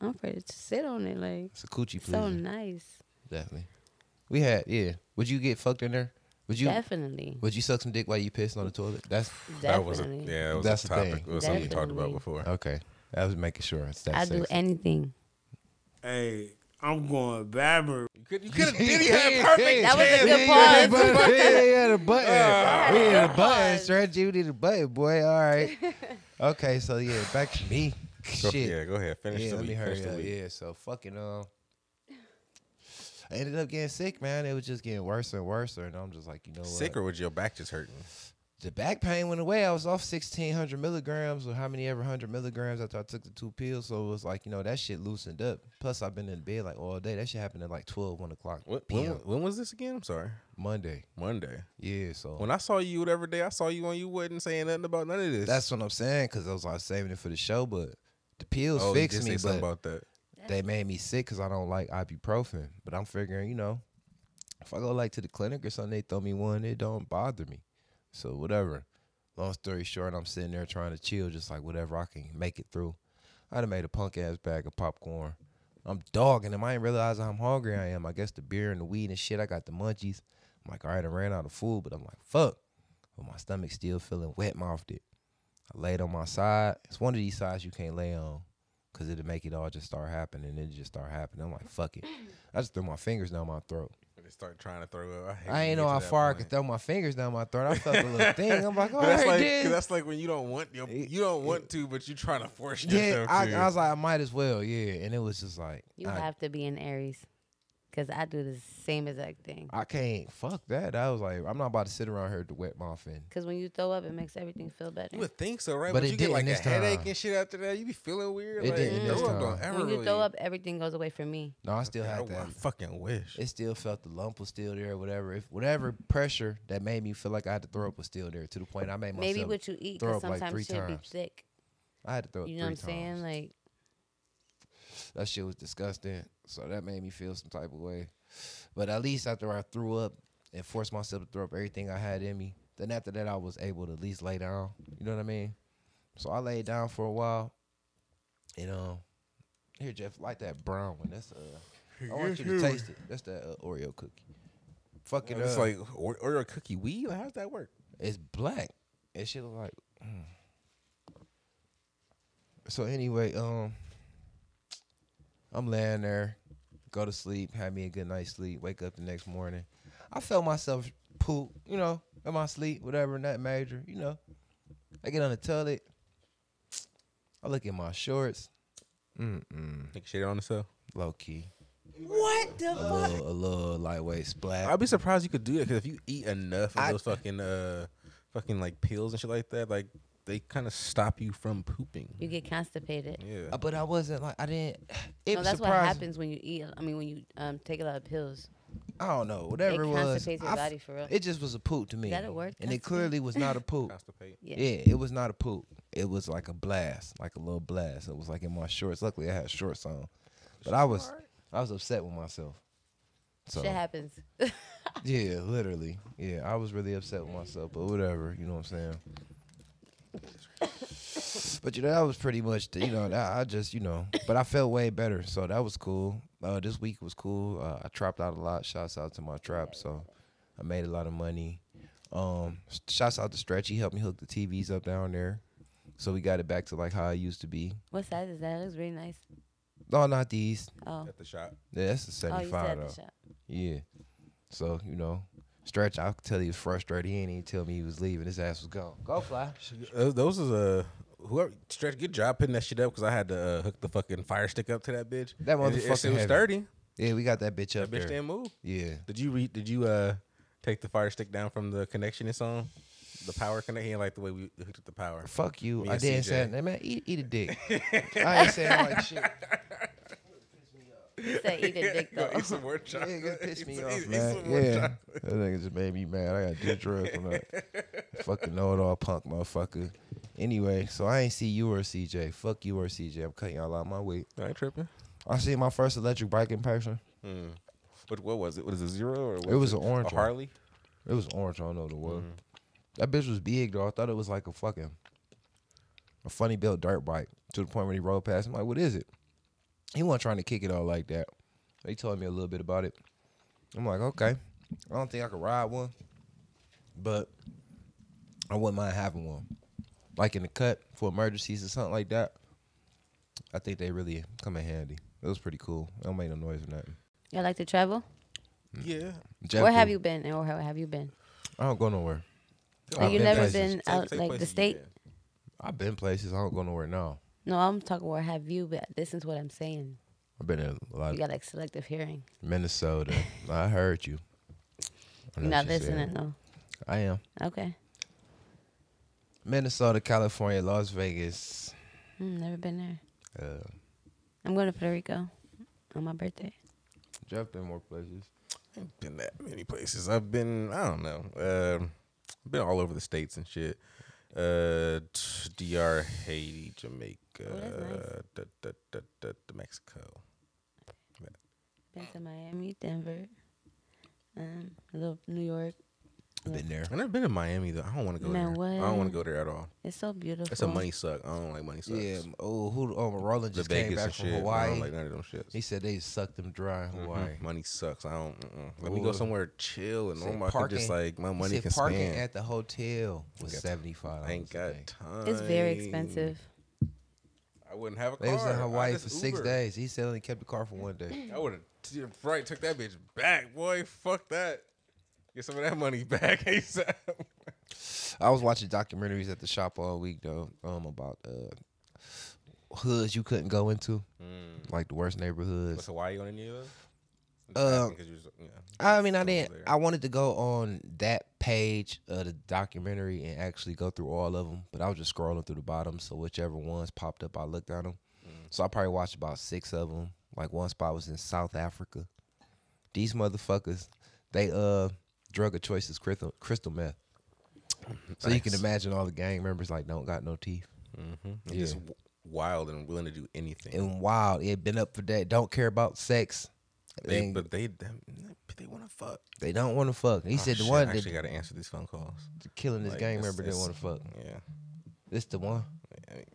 I'm ready to sit on it. Like It's a coochie pleaser. so nice. definitely. We had yeah. Would you get fucked in there? Would you? Definitely. Would you suck some dick while you pissing on the toilet? That's definitely. That was a, yeah, it was That's a the topic. thing. It was something we talked about before. okay. I was making sure. It's that I do anything. Hey, I'm going Babber. You could, you could have did he had perfect That was a chance. good Yeah, pause. yeah, yeah, yeah, the button. Ah. we need a Good button, pause. stretch. You need a button, boy. All right. Okay, so yeah, back to me. Go, Shit. yeah, go ahead. Finish Yeah, the let me hurry Finish the up. week. Yeah, so fucking um, I ended up getting sick, man. It was just getting worse and worse, and I'm just like, you know what? Sick or was your back just hurting? the back pain went away. I was off sixteen hundred milligrams or how many ever hundred milligrams after I took the two pills. So it was like, you know, that shit loosened up. Plus, I've been in bed like all day. That shit happened at like 12, 1 o'clock What, p.m. when, when was this again? I'm sorry. Monday. Monday. Yeah, so When I saw you whatever day I saw you on, you wasn't saying nothing about none of this. that's what I'm saying because I was like saving it for the show, but the pills oh, fixed me, say something but about that. They made me sick because I don't like ibuprofen. But I'm figuring, you know, if I go like to the clinic or something, they throw me one, it don't bother me. So whatever. Long story short, I'm sitting there trying to chill, just like whatever I can make it through. I'd have made a punk ass bag of popcorn. I'm dogging them. I ain't realizing how hungry I am. I guess the beer and the weed and shit. I got the munchies. I'm like, all right, I ran out of food, but I'm like, fuck. But my stomach still feeling wet mouthed. I laid on my side. It's one of these sides you can't lay on because it'll make it all just start happening. And it just start happening. I'm like, fuck it. I just threw my fingers down my throat. When they start trying to throw up. hate I ain't know how that far I point. could throw my fingers down my throat. I felt a little thing. I'm like, all But that's like then. 'cause that's like when you don't want your, you don't want to, but you're trying to force Yeah, yourself I, to. I was like, I might as well, yeah. And it was just like, You I, have to be an Aries. Because I do the same exact thing. I can't fuck that. I was like, I'm not about to sit around here with the wet mouth and Because when you throw up, it makes everything feel better. you would think so, right? But But, it you get like a this headache time. and shit after that. You be feeling weird. It like, didn't this throw up don't time. ever when you really- throw up, everything goes away from me. no, I still I, had that. I fucking wish. It still felt the lump was still there, whatever. If whatever pressure that made me feel like I had to throw up was still there, to the point I made myself. Maybe what you eat, throw because up like sometimes three shit be times. thick. I had to throw up You know what three I'm saying? Like, that shit was disgusting. So that made me feel some type of way. But at least after I threw up and forced myself to throw up everything I had in me, then after that I was able to at least lay down. You know what I mean? So I laid down for a while. And um, here Jeff, like that brown one. That's uh, I want you to taste it. That's that uh, Oreo cookie. Fuck it It's up. like or, or cookie weed. Like, how's that work? It's black. It shit look like. mm. So anyway, um, I'm laying there, go to sleep, have me a good night's sleep, wake up the next morning. I felt myself poop, you know, in my sleep, whatever, not major, you know. I get on the toilet. I look at my shorts. Mm mm. Nigga shit on itself. Low key. What the A little, a little lightweight splat. I'd be surprised you could do that because if you eat enough of I- those fucking uh fucking like pills and shit like that, like they kind of stop you from pooping. you get constipated. Yeah. Uh, But I wasn't like I didn't. It no, that's what happens when you eat. I mean, when you um, take a lot of pills. I don't know. Whatever it it, was. constipates your I f- body for real. It just was a poop to me. That'll work. And it clearly was not a poop. Constipate. yeah. yeah, it was not a poop. It was like a blast, like a little blast. It was like in my shorts. Luckily, I had shorts on, but I was I was upset with myself. So Shit happens. yeah, literally, yeah, I was really upset with myself. But whatever, you know what I'm saying. But you know that was pretty much the, you know that I just you know but I felt way better so that was cool. Uh, this week was cool. Uh, I trapped out a lot. Shouts out to my trap. So I made a lot of money. Um, s- shouts out to Stretch. He helped me hook the TVs up down there. So we got it back to like how it used to be. what size is that? It looks really nice. No, not these. Oh, At the shop. Yeah, that's the oh, you 75 said though. the shop. Yeah. So, you know, Stretch, I could tell he was frustrated. He didn't even tell me he was leaving. His ass was gone. Go fly. Uh, those is a whoever stretch. Good job putting that shit up because I had to uh, hook the fucking fire stick up to that bitch. That And it- it, motherfucker was heavy. sturdy. Yeah, we got that bitch up. That bitch there. didn't move. Yeah. Did you read? Did you uh take the fire stick down from the connection it's on? The power connection, like the way we hooked up the power. Fuck you. Me I didn't CJ. say that. Man, eat, eat a dick. I ain't saying like shit. You said eat a dick Go though. eat some more Yeah, chocolate. it pissed Eat me some- off, eat- eat man. some Yeah. chocolate. That nigga just made me mad. I got to do drugs from that. Fucking know it all punk motherfucker. Anyway, so I ain't see you or CJ. Fuck you or CJ. I'm cutting y'all out of my way. I ain't tripping. I seen my first electric bike in person. Hmm. What what was it? Was it a zero or what It was an a orange one. Harley? It was orange. I don't know what it was. Mm. That bitch was big though. I thought it was like a fucking a funny built dirt bike. To the point where he rode past, I'm like, "What is it?" He wasn't trying to kick it all like that. He told me a little bit about it. I'm like, okay. I don't think I could ride one, but I wouldn't mind having one, like in the cut for emergencies or something like that. I think they really come in handy. It was pretty cool. It don't make no noise or nothing. Y'all like to travel? Yeah. Jeff Where have you been? And where have you been? I don't go nowhere. I've you never places. been out take like the state? been. I've been places. I don't go nowhere now. No, I'm talking where have you been? Listen to what I'm saying. I've been in a lot You got like selective hearing. Minnesota. I heard you. I know You're not what you said. listening though. I am. Okay. Minnesota, California, Las Vegas. Hmm, never been there. Uh, I'm going to Puerto Rico on my birthday. Jeff been more places. I ain't been that many places. I've been, I don't know. Um, been all over the states and shit. Uh, DR, Haiti, Jamaica, Oh, nice. da, da, da, Mexico. Been to Miami, Denver, um, a little New York. I've been there. I've never been to Miami though. I don't want to go Man, there. I don't want to go there at all. It's so beautiful. It's a money suck. I don't like money sucks. Yeah. Oh, who? Oh, Roland the just came back and from shit. I Hawaii. don't like none of them shits. he said they sucked them dry in Mhm. Hawaii. Money sucks. I don't. Mm-mm. Let me go somewhere chill and Said normal. I can just like my money can parking spend. at the hotel was seventy five. I ain't got time. It's very expensive. I wouldn't have a car. They was in Hawaii just for six days. He said only kept the car for one day. I would have right took that bitch back, boy. Fuck that. Get some of that money back ASAP. I was watching documentaries at the shop all week though, um, about uh hoods you couldn't go into, like the worst Was neighborhoods. Hawaii on any of those? Uh, you was, you know, I mean, I didn't. I wanted to go on that page of the documentary and actually go through all of them, but I was just scrolling through the bottom. So whichever ones popped up, I looked at them. So I probably watched about six of them. Like one spot was in South Africa. These motherfuckers, they uh drug of choice is crystal crystal meth. So you can imagine all the gang members like don't got no teeth Mhm. Yeah. Just wild and willing to do anything. and wild. It been up for that. Don't care about sex. they, They, but they them- they want to fuck. they don't want to fuck. He Oh, said the shit, one I actually got to answer these phone calls. killing this Like, gang member didn't want to fuck. Yeah. This the one. I mean,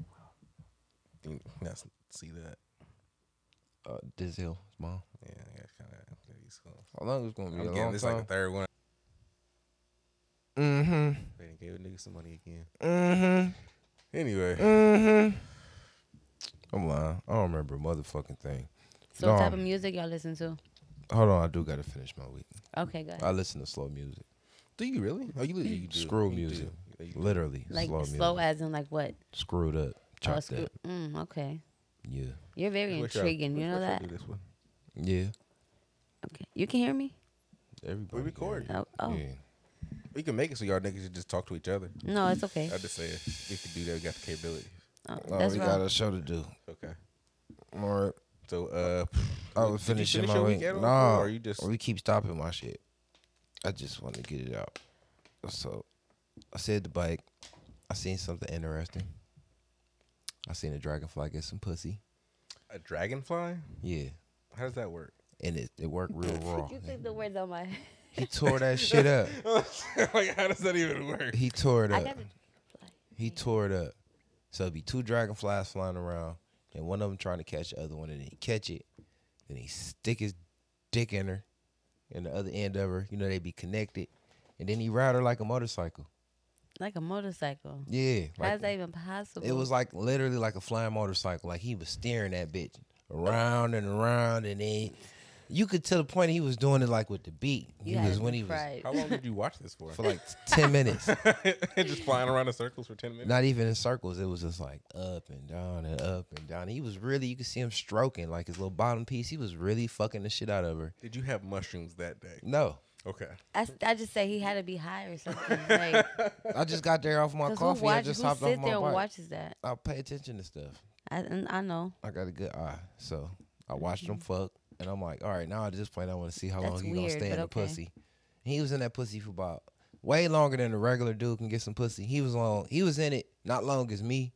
think- let's see that. Uh, this hill, mom. Yeah, I got kind of. How long is gonna be? I'm a long this time. like the third one. Mm-hmm. They done gave a nigga some money again. Mm-hmm. Anyway, Mm-hmm. I'm lying. I don't remember a motherfucking thing. So what type Dom. of music y'all listen to? Hold on, I do gotta finish my week. Okay, good. I listen to slow music, do you really? Oh, you, li- you do. Screw You music. do. You do. literally like slow slow music. as in like what? Screwed up, Oh, chopped screw- up. mm, okay. Yeah, You're very What y'all- intriguing. You know what y'all that? do this one? yeah. Okay. You can hear me? Everybody. We record. Oh, oh. Yeah. We can make it so y'all niggas should just talk to each other. no, it's okay. I just say we can do that. We got the capabilities. Oh, Oh, that's we wrong. got a show to do. Okay. All right. So, uh, I did was you finishing finish my your week. week at all, No, or you just we keep stopping my shit. I just want to get it out. So, I said the bike. I seen something interesting. I seen a dragonfly get some pussy. a dragonfly? Yeah, How does that work? and it, it worked real raw. You took the words on my head. He tore that shit up. like, how does that even work? He tore it I up. got the He tore it up. So it'd be two dragonflies flying around, and one of them trying to catch the other one, and he catch it, then he stick his dick in her, and the other end of her, you know, they be connected, and then he ride her like a motorcycle. like a motorcycle. Yeah, How's like that even possible? it was like literally like a flying motorcycle. Like he was steering that bitch around and around, and then you could tell the point he was doing it like with the beat. He You was when he was fried. How long did you watch this for? for like ten minutes. just flying around in circles for ten minutes. Not even in circles. It was just like up and down and up and down. He was really, you could see him stroking like his little bottom piece. He was really fucking the shit out of her. Did you have mushrooms that day? No, Okay. I, I just say he had to be high or something. Like, I just got there off my coffee. who, watch, I just hopped off sit my there and bike. watches that? I pay attention to stuff. I, I know. I got a good eye, so I watched him mm-hmm. fuck, and I'm like, all right, now at this point, I want to see how long That's he gonna weird, stay in the okay. pussy. And he was in that pussy for about way longer than a regular dude can get some pussy. He was on. He was in it not long as me,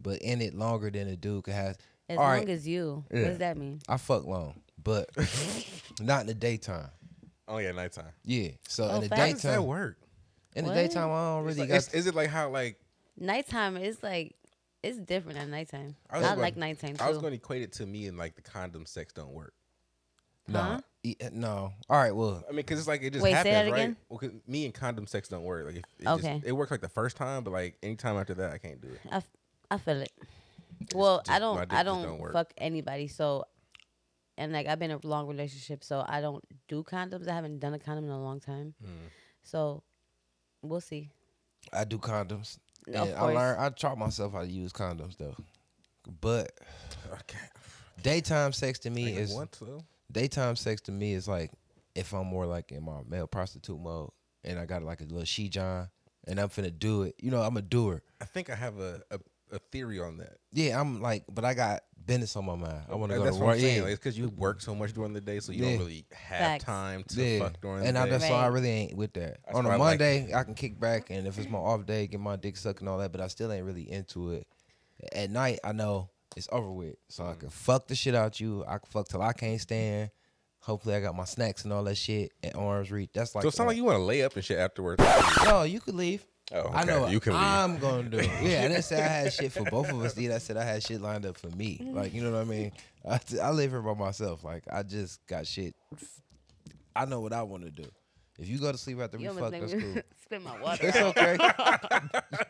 but in it longer than a dude could have. As All long right. as you. Yeah. What does that mean? I fuck long, but not in the daytime. Oh yeah, nighttime. Yeah. So Oh, in the facts. How does that daytime, work? in the What? daytime, I don't really like- got. is, is it like how like Nighttime is like, it's different at nighttime. I I, gonna- like nighttime too. I was going to equate it to me and like the condom sex don't work. No, Huh? E- no. All right, well, I mean, because it's like it just Wait, say happens, that right? again? Well, 'cause me and condom sex don't work. Like, if it Okay. just, it works like the first time, but like anytime after that, I can't do it. I, f- I feel it. Well, I just- don't. I just don't, don't work. fuck anybody. So, and like I've been in a long relationship, so I don't do condoms. I haven't done a condom in a long time. Mm. So, we'll see. I do condoms. Of I course. learned. I taught myself how to use condoms though. But I can't. daytime sex to me I is want to. Daytime sex to me is like if I'm more like in my male prostitute mode and I got like a little she john and I'm finna do it. You know, I'm a doer. I think I have a, a, a theory on that. Yeah, I'm like, but I got business on my mind. I want to go That's to what work. I'm saying. Yeah, Like, it's because you work so much during the day, so you Yeah. don't really have Facts. time to yeah. fuck during and the I day. just so I really ain't with that. That's on why I a like- Monday, I can kick back, and if it's my off day, get my dick sucked and all that. But I still ain't really into it. At night, I know it's over with, so Mm. I can fuck the shit out you. I can fuck till I can't stand. Hopefully, I got my snacks and all that shit at arm's reach. That's like so it sounds like you want to lay up and shit afterwards. No, you could leave. Oh, I okay. know what You can leave. I'm gonna do. Yeah, I didn't say I had shit for both of us. Dude, I said I had shit lined up for me. Like, you know what I mean? I, I live here by myself. Like, I just got shit. I know what I want to do. If you go to sleep after we You fuck, almost made that's me cool. spit my water. It's out. okay.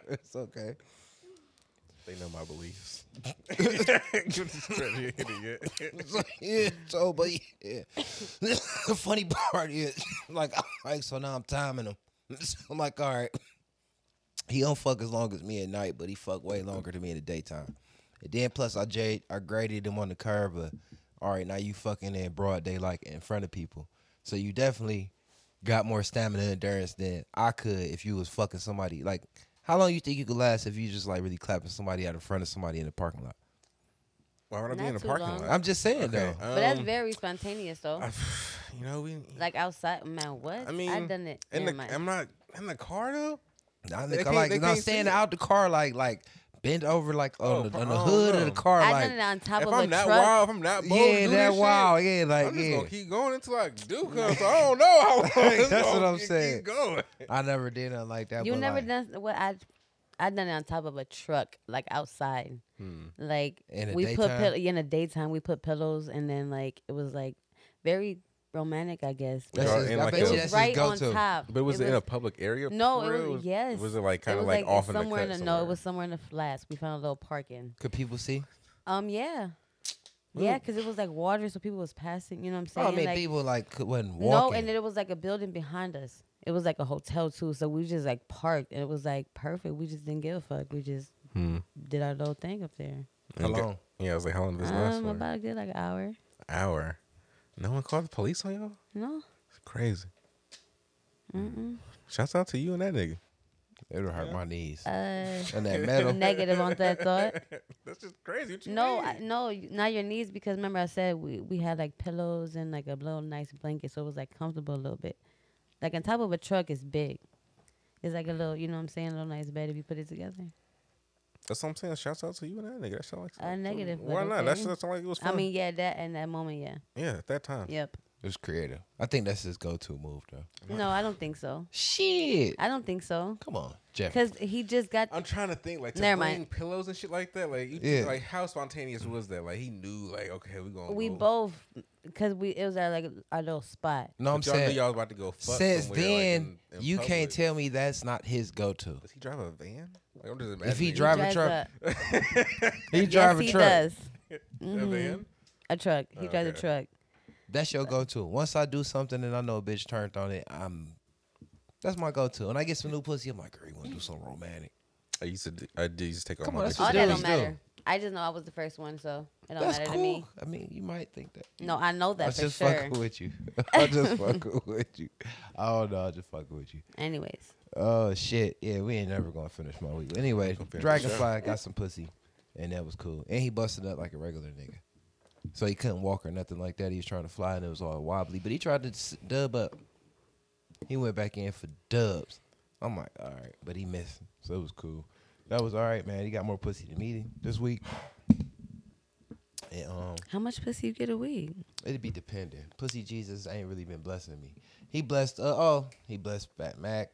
it's okay. They know my beliefs. Give this credit, idiot. So, yeah, so but yeah. the funny part is like I'm like so now I'm timing him. So I'm like, all right. He don't fuck as long as me at night, but he fuck way longer than me in the daytime. And then plus I jade, I graded him on the curve of all right, now you fucking in broad daylight in front of people. So you definitely got more stamina and endurance than I could if you was fucking somebody. Like, how long you think you could last if you just like really clapping somebody out in front of somebody in the parking lot? Why would I be Not in the too parking long. lot? I'm just saying Okay, though. But that's um, very spontaneous, though. you know, we. like outside, man. What? I mean, I done it. in Never the, mind. I'm not in the car though. Nah, They nigga, can't- like they not can't see standing it. out the car, like like bent over, like Oh, on, the, on the I don't hood of the car, I like done it on top if of I'm a that truck. wild, if I'm that bold, yeah, do that this wow, Shit, yeah, like yeah. I'm just yeah. gonna keep going until I do come. So I don't know how long. That's what I'm saying. Keep going. I never did nothing like that. You never like, done what I I done it on top of a truck, like outside. Hmm. Like In the we put pill- yeah, in the daytime we put pillows and then like it was like very romantic, I guess. That's Y'all his, in I like bet a- it you was that's right his on go-to. top. But was it, in a public area? No, for it real? was yes. Was it like kind of was, like, off in the somewhere cut in the, no, it somewhere? was somewhere in the flats. We found a little parking. Could people see? Um, yeah, yeah, because it was like water, so people was passing. You know what I'm Oh, saying? I mean, like, people like could, wasn't walking. no, and then it was like a building behind us. It was like a hotel too, so we just like parked, and it was like perfect. We just didn't give a fuck. We just Hmm. did our little thing up there. How long? Yeah, I was like, how long does this last Um, for? about a good like hour. hour. No one called the police on y'all? No, It's crazy. mm-mm. Shouts out to you and that nigga. It'll hurt my knees. Uh, and that metal. negative on that thought. That's just crazy. What you No. I, no, not your knees because remember I said we we had like pillows and like a little nice blanket, so it was like comfortable a little bit. Like on top of a truck is big. It's like a little, you know what I'm saying, a little nice bed if you put it together. That's what I'm saying. Shouts out to you and that nigga. That sound like Uh, negative, but Why not? That okay. shit sound like it was I mean, yeah, that and that moment, yeah, yeah, at that time. yep. It was creative. I think that's his go-to move, though. No, I don't think so. Shit. I don't think so Come on, Jeff. because he just got. I'm trying to think like to Never bring mind. pillows and shit like that. Like you, Yeah. like how spontaneous was that? Like he knew like okay we going. To We go. both, because we it was our like our little spot. No, I'm But y'all knew saying y'all was about to go. Fuck since somewhere, like, then in- in you public. can't tell me that's not his go-to. Does he drive a van? Like, I'm just If he drive a drives truck, a- he yes, drive a he truck. does. a Mhm. van. A truck. He drives a Okay. truck. That's your go-to. Once I do something and I know a bitch turned on it, I'm. That's my go-to. And I get some new pussy, I'm like, girl, you want to do something romantic? I used to. do- I did used to take all Come my on, that's bitches. All that dudes don't do. matter. I just know I was the first one, so it don't That's matter cool. to me. I mean, you might think that. No, I know that I for just sure. fucking with you. I just fucking with you. Oh no, I just fucking with you. Anyways, Oh shit. Yeah, we ain't never gonna finish my week. Anyway, Gonna Dragonfly got some pussy, and that was cool. And he busted up like a regular nigga, so he couldn't walk or nothing like that. He was trying to fly, and it was all wobbly. But he tried to s- dub up. He went back in for dubs. I'm like, all right, but he missed, so it was cool. That was all right, man. He got more pussy than me this week. And um, how much pussy you get a week? It'd be dependent. Pussy Jesus ain't really been blessing me. He blessed. Uh, oh, he blessed Fat Mac.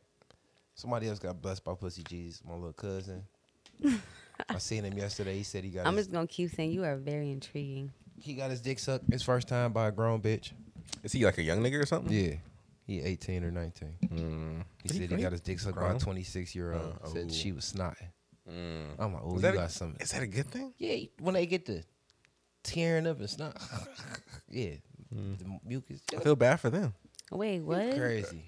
Somebody else got blessed by Pussy Jesus. My little cousin. I seen him yesterday. He said he got I'm his, just gonna keep saying you are very intriguing. he got his dick sucked his first time by a grown bitch. Is he like a young nigga or something? Yeah, he 18 or 19. Mm. He Is said he great? got his dick sucked by a 26 year old. Uh, said ooh. she was snotting. Mm. I'm like, oh, Is you that a- got some. Is that a good thing? Yeah, when they get the tearing up and snot. yeah, Mm. the mucus. I feel bad for them. Wait, what? Crazy.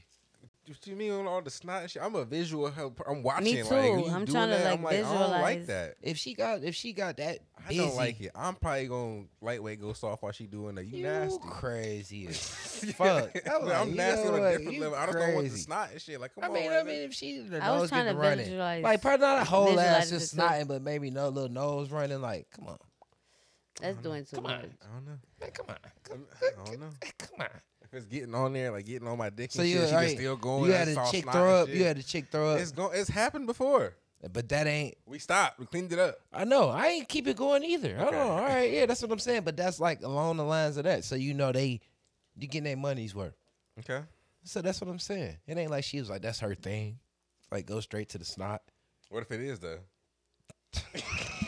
What you mean on all the snot and shit? I'm a visual help. I'm watching. Me Like, too. you I'm doing trying to, that, like, I'm like, I don't like visualize. that. If she got, if she got that, I don't like it. I'm probably gonna lightweight go soft while she doing that. You, You nasty. crazy as fuck. Yeah. I'm, like, I'm nasty on a different You level. I just don't want the crazy. snot and shit. Like, come I on. mean, I man. mean, if she the I was trying getting to running, visualize- like probably not a whole ass just it snotting, but maybe no little nose running. Like, come on, That's doing too Come on. much. I don't know. man, come on, come, I don't know. come on. If it's getting on there, like getting on my dick, So and you, shit, she right, can still going. you had a chick throw up. You had a chick throw up, It's go. It's happened before. but that ain't. We stopped. We cleaned it up. I know. I ain't keep it going either. I Okay. know. All right, yeah, that's what I'm saying. But that's like along the lines of that. So you know they, you getting their money's worth. Okay. So that's what I'm saying. It ain't like she was like that's her thing, like go straight to the snot. What if it is though?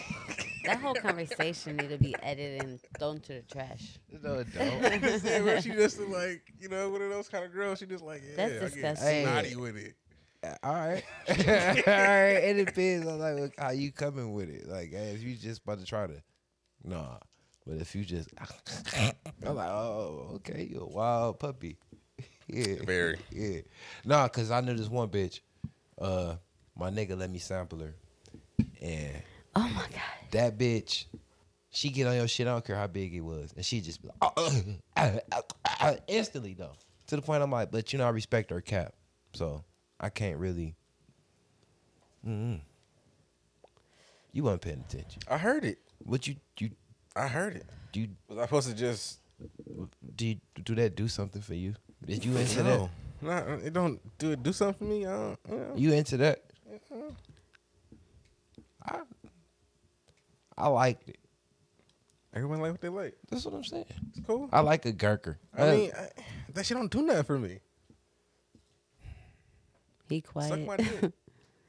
That whole conversation need to be edited and thrown to the trash. No, it don't. yeah, where she just like you know one of those kind of girls. She just like yeah, That's I get disgusting. snotty with it. All right. All right. It depends on like how you coming with it. Like hey, if you just about to try to, nah. But if you just, I'm like, oh, okay, you a wild puppy. yeah. Very. Yeah. Nah, cause I knew this one bitch. Uh, my nigga let me sample her, and Oh my god. that bitch, she get on your shit. I don't care how big it was, and she just be like, "Uh, uh, uh, uh, uh," instantly though. To the point I'm like, but you know I respect her cap, so I can't really. Mm-mm. You weren't paying attention. I heard it. What you you I heard it. do? You, Was I supposed to just do you, do that do something for you? Did you into that? no? It don't do it. Do something for me. I don't, you know. that? You into that? I I liked it. Everyone like what they like. That's what I'm saying. It's cool. I like a gurker. I mean, I, that shit don't do nothing for me. He Suck quiet. my dick.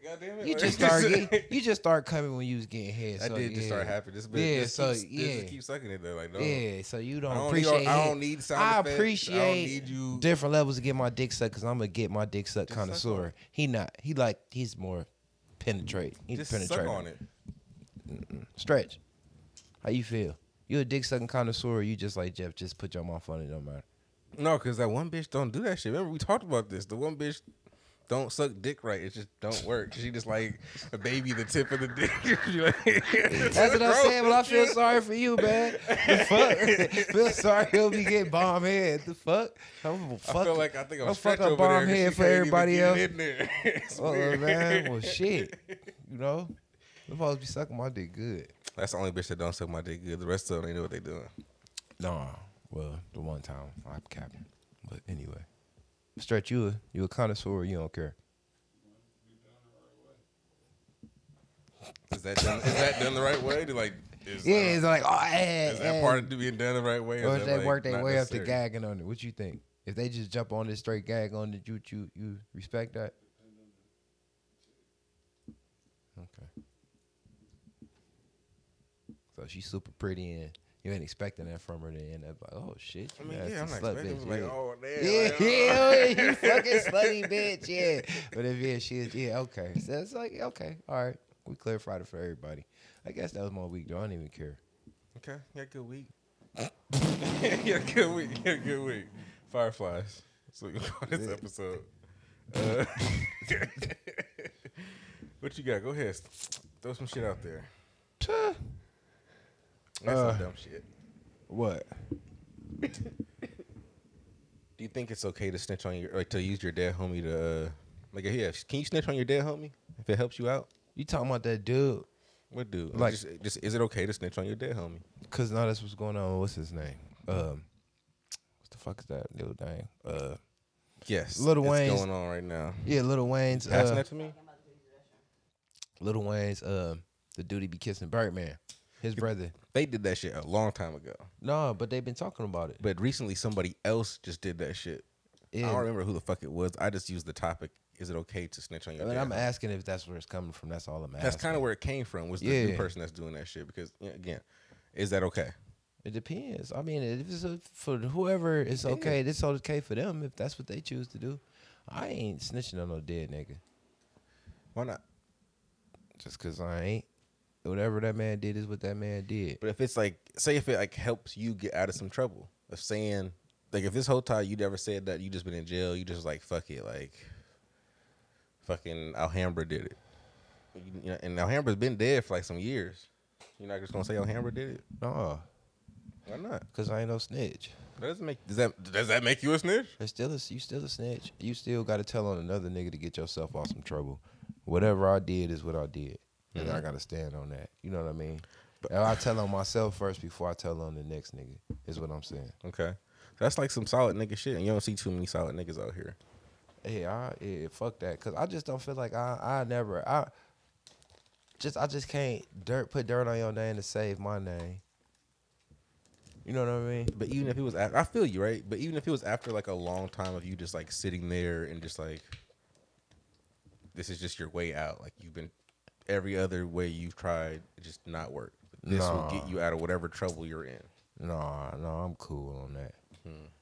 God damn it. You just start getting, you just start coming when you was getting head. I so, did just yeah. start happening. This bitch, Yeah, just so, keeps, yeah. just keep sucking it though. Like no. Yeah, so you don't, I don't appreciate. need, I don't need sound I effects. appreciate I don't need you. different levels to get my dick sucked because I'm gonna get my dick sucked Just suck connoisseur. on He not. He like he's more penetrate. He's Just penetrate. suck on it. Stretch. How you feel? You a dick sucking connoisseur? Or you just like Jeff? Just put your mouth on it. Don't matter. No, because that one bitch don't do that shit. Remember we talked about this. The one bitch don't suck dick right. It just don't work. She just like a baby, the tip of the dick. Like- That's what I'm saying. But I feel sorry for you, man. The fuck? feel sorry he'll be getting bomb head. The fuck? I'm I fuck. feel like I think I'm I'll stretch fuck a over there. head for everybody else. it In there. Oh man, well shit. You know, I'm supposed to be sucking my dick good. That's the only bitch that don't suck my dick good. The rest of them, they know what they doing. No, well, the one time I'm capping. But anyway, stretch you a you a connoisseur. or You don't care. Is that done, is that done the right way? To like, is, Yeah, uh, it's like oh, eh, is that part of being done the right way? or is if that, they like, work their not way up to gagging on it. What you think? If they just jump on this straight gag on it, you you you respect that? Okay. So she's super pretty and you ain't expecting that from her. Then that's like, oh shit. I mean, yeah, I'm not slut bitch, like, yeah. oh damn. Yeah, like, oh. yeah, you fucking slutty bitch, yeah. But if yeah, she is, yeah, okay. So it's like, okay, all right. We clarified it for everybody. I guess that was my week, though. I don't even care. Okay, you had a good week. you a good week. You a good week. Fireflies. That's what we call this episode. Uh, what you got? Go ahead. Throw some shit out there. That's Uh, some dumb shit. What? Do you think it's okay to snitch on your, like to use your dead homie to, uh, like, yeah, can you snitch on your dead homie if it helps you out? You talking about that dude? What dude? Like- Like, just, just is it okay to snitch on your dead homie? Because now that's what's going on. What's his name? Um, what the fuck is that little name? Uh, Yes, Little it's Wayne's- going on right now. yeah, Lil Wayne's. Passing Uh, that to me. Lil Wayne's. Um, the dude he be kissing Birdman, his brother. They did that shit a long time ago, No, but they've been talking about it. but recently somebody else just did that shit. I don't remember who the fuck it was. I just used the topic. Is it okay to snitch on your? I mean, dead I'm asking if that's where it's coming from. That's all I'm asking. That's kind of where it came from. Was the new person that's doing that shit? Because yeah, again, is that okay? It depends. I mean, if it's a, for whoever, it's okay. It's okay for them if that's what they choose to do. I ain't snitching on no dead nigga Why not? just cause I ain't. Whatever that man did is what that man did. But if it's like, say, if it like helps you get out of some trouble, of saying, like, if this whole time you never said that, you just been in jail, you just like, fuck it, like, fucking Alhambra did it, you, know, and Alhambra's been dead for like some years. You're not just gonna say Alhambra did it? No, Why not? cause I ain't no snitch. That doesn't make does that does that make you a snitch? It's still a, you still a snitch. You still got to tell on another nigga to get yourself out some trouble. Whatever I did is what I did, and I mm-hmm. got to stand on that. You know what I mean? And I tell on myself first before I tell on the next nigga. Is what I'm saying. Okay, that's like some solid nigga shit, and you don't see too many solid niggas out here. Hey, I yeah, fuck that, cause I just don't feel like I I never I just I just can't dirt put dirt on your name to save my name. You know what I mean? But even if it was, after, I feel you right. But even if it was after like a long time of you just like sitting there and just like, this is just your way out. Like you've been every other way you've tried, just not work. This will get you out of whatever trouble you're in. No, no, I'm cool on that.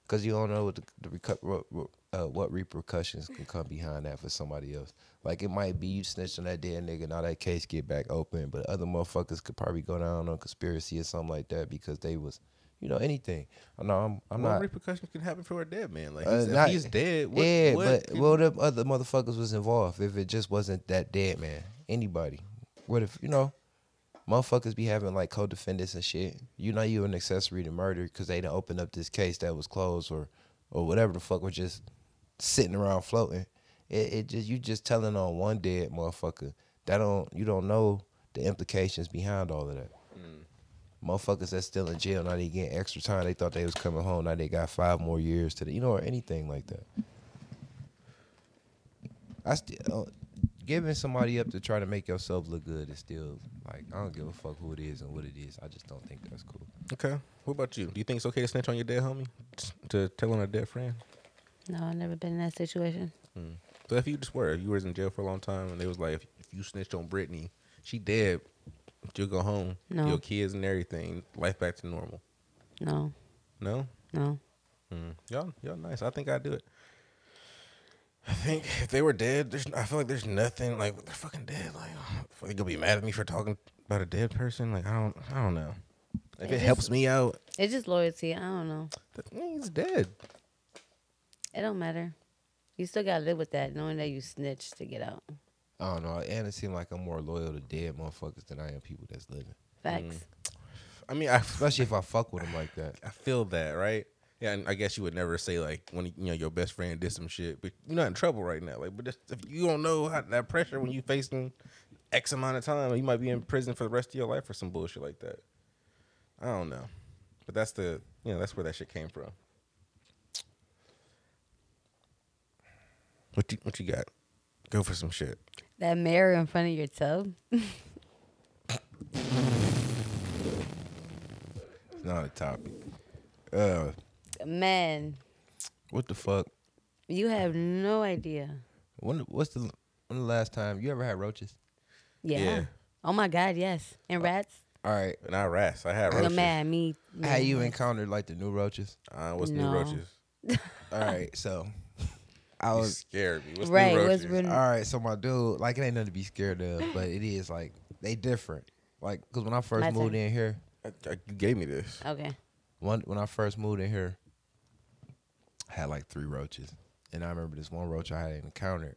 Cause you don't know what the, the recu- what, what, uh, what repercussions can come behind that for somebody else. Like it might be you snitched on that dead nigga, now that case get back open, but other motherfuckers could probably go down on conspiracy or something like that because they was, you know, anything. No, I'm I'm what not. repercussions can happen for a dead man? Like Uh, he's, if not- he's dead. What, yeah, what but can- well, the other motherfuckers was involved. If it just wasn't that dead man, anybody. What if you know, motherfuckers be having like co-defendants and shit. You know, you an accessory to murder because they done opened up this case that was closed or or whatever the fuck was just sitting around floating. It, it just you just telling on one dead motherfucker. That don't you don't know the implications behind all of that. Motherfuckers that's still in jail now they getting extra time. They thought they was coming home. Now they got five more years to the you know or anything like that. I still uh, giving somebody up to try to make yourself look good is still like I don't give a fuck who it is and what it is. I just don't think that's cool. Okay. What about you? Do you think it's okay to snitch on your dead homie? To tell on a dead friend? No, I've never been in that situation. Hmm. So if you just were, if you was in jail for a long time, and they was like, if, if you snitched on Brittany, she dead, you'll go home, No. your kids and everything, life back to normal. No, No, no. mm. y'all, y'all nice. I think I'd do it. I think if they were dead, there's, I feel like there's nothing like they're fucking dead. Like, are they gonna be mad at me for talking about a dead person? Like, I don't, I don't know. If It's it just- helps me out, It's just loyalty. I don't know. he's dead. It don't matter. You still gotta live with that, knowing that you snitched to get out. I don't know. And it seems like I'm more loyal to dead motherfuckers than I am people that's living. Facts. Mm. I mean, I, Especially if I fuck with them like that. I feel that, right? Yeah, and I guess you would never say like when you know your best friend did some shit, but you're not in trouble right now. Like, but just, if you don't know how, that pressure when you facing X amount of time, you might be in prison for the rest of your life for some bullshit like that. I don't know, but that's the you know that's where that shit came from. What you what you got? Go for some shit. That mirror in front of your tub. It's not a topic. Uh, Man, what the fuck? you have no idea. When what's the when the last time you ever had roaches? Yeah. Yeah. Oh my God, yes. And rats. All right. And I rats. I had No, roaches. man, me. Have me, you rats. encountered like the new roaches? Uh, what's No. new roaches? All right, so I You was scared me. What's Right, new what's roaches? real- all right. So my dude, like, it ain't nothing to be scared of, but it is like they different. Like, cause when I first My moved turn. in here, I- I- you gave me this. Okay. one when I first moved in here, I had like three roaches, and I remember this one roach I had encountered.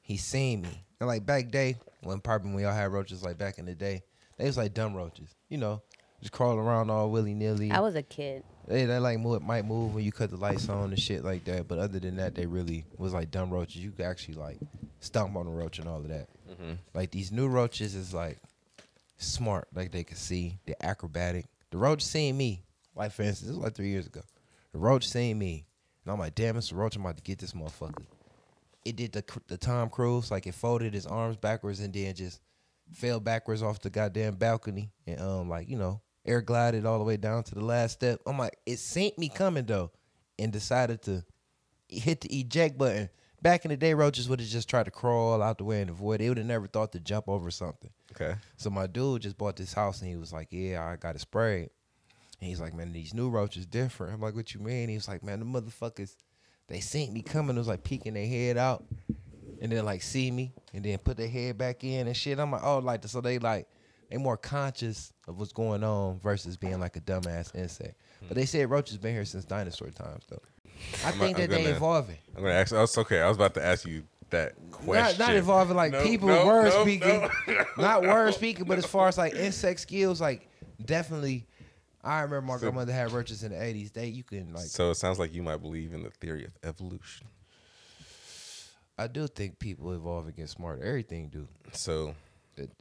He seen me, and like back day when probably we all had roaches, like back in the day, they was like dumb roaches, you know, just crawling around all willy nilly. I was a kid. They, they like move, might move when you cut the lights on and shit like that. But other than that, they really was like dumb roaches. You could actually like stomp on the roach and all of that. Like these new roaches is like smart, like they can see. They're acrobatic. The roach seen me. Like for instance, this was like three years ago. The roach seen me, and I'm like, damn, it's a roach. I'm about to get this motherfucker. It did the the Tom Cruise, like it folded his arms backwards and then just fell backwards off the goddamn balcony and um like you know air glided all the way down to the last step. I'm like, it sent me coming though, and decided to hit the eject button. Back in the day, roaches would have just tried to crawl out the way and avoid. They would have never thought to jump over something. Okay. So my dude just bought this house and he was like, "Yeah, I got it sprayed." And he's like, man, these new roaches different. I'm like, what you mean? He was like, man, the motherfuckers, they seen me coming. It was like peeking their head out, and then like see me, and then put their head back in and shit. I'm like, oh, like so they like they more conscious of what's going on versus being like a dumbass insect. But they said roaches been here since dinosaur times though. I I'm- think I'm that they gonna- evolving. I'm gonna ask. I was okay. I was about to ask you that question. Not, not involving like No, people no, word no, speaking, no. not word speaking, but as far as like insect skills, like definitely. I remember my So- grandmother had roaches in the eighties. They you can like. So it sounds like you might believe in the theory of evolution. I do think people evolve and get smarter. Everything do. So That-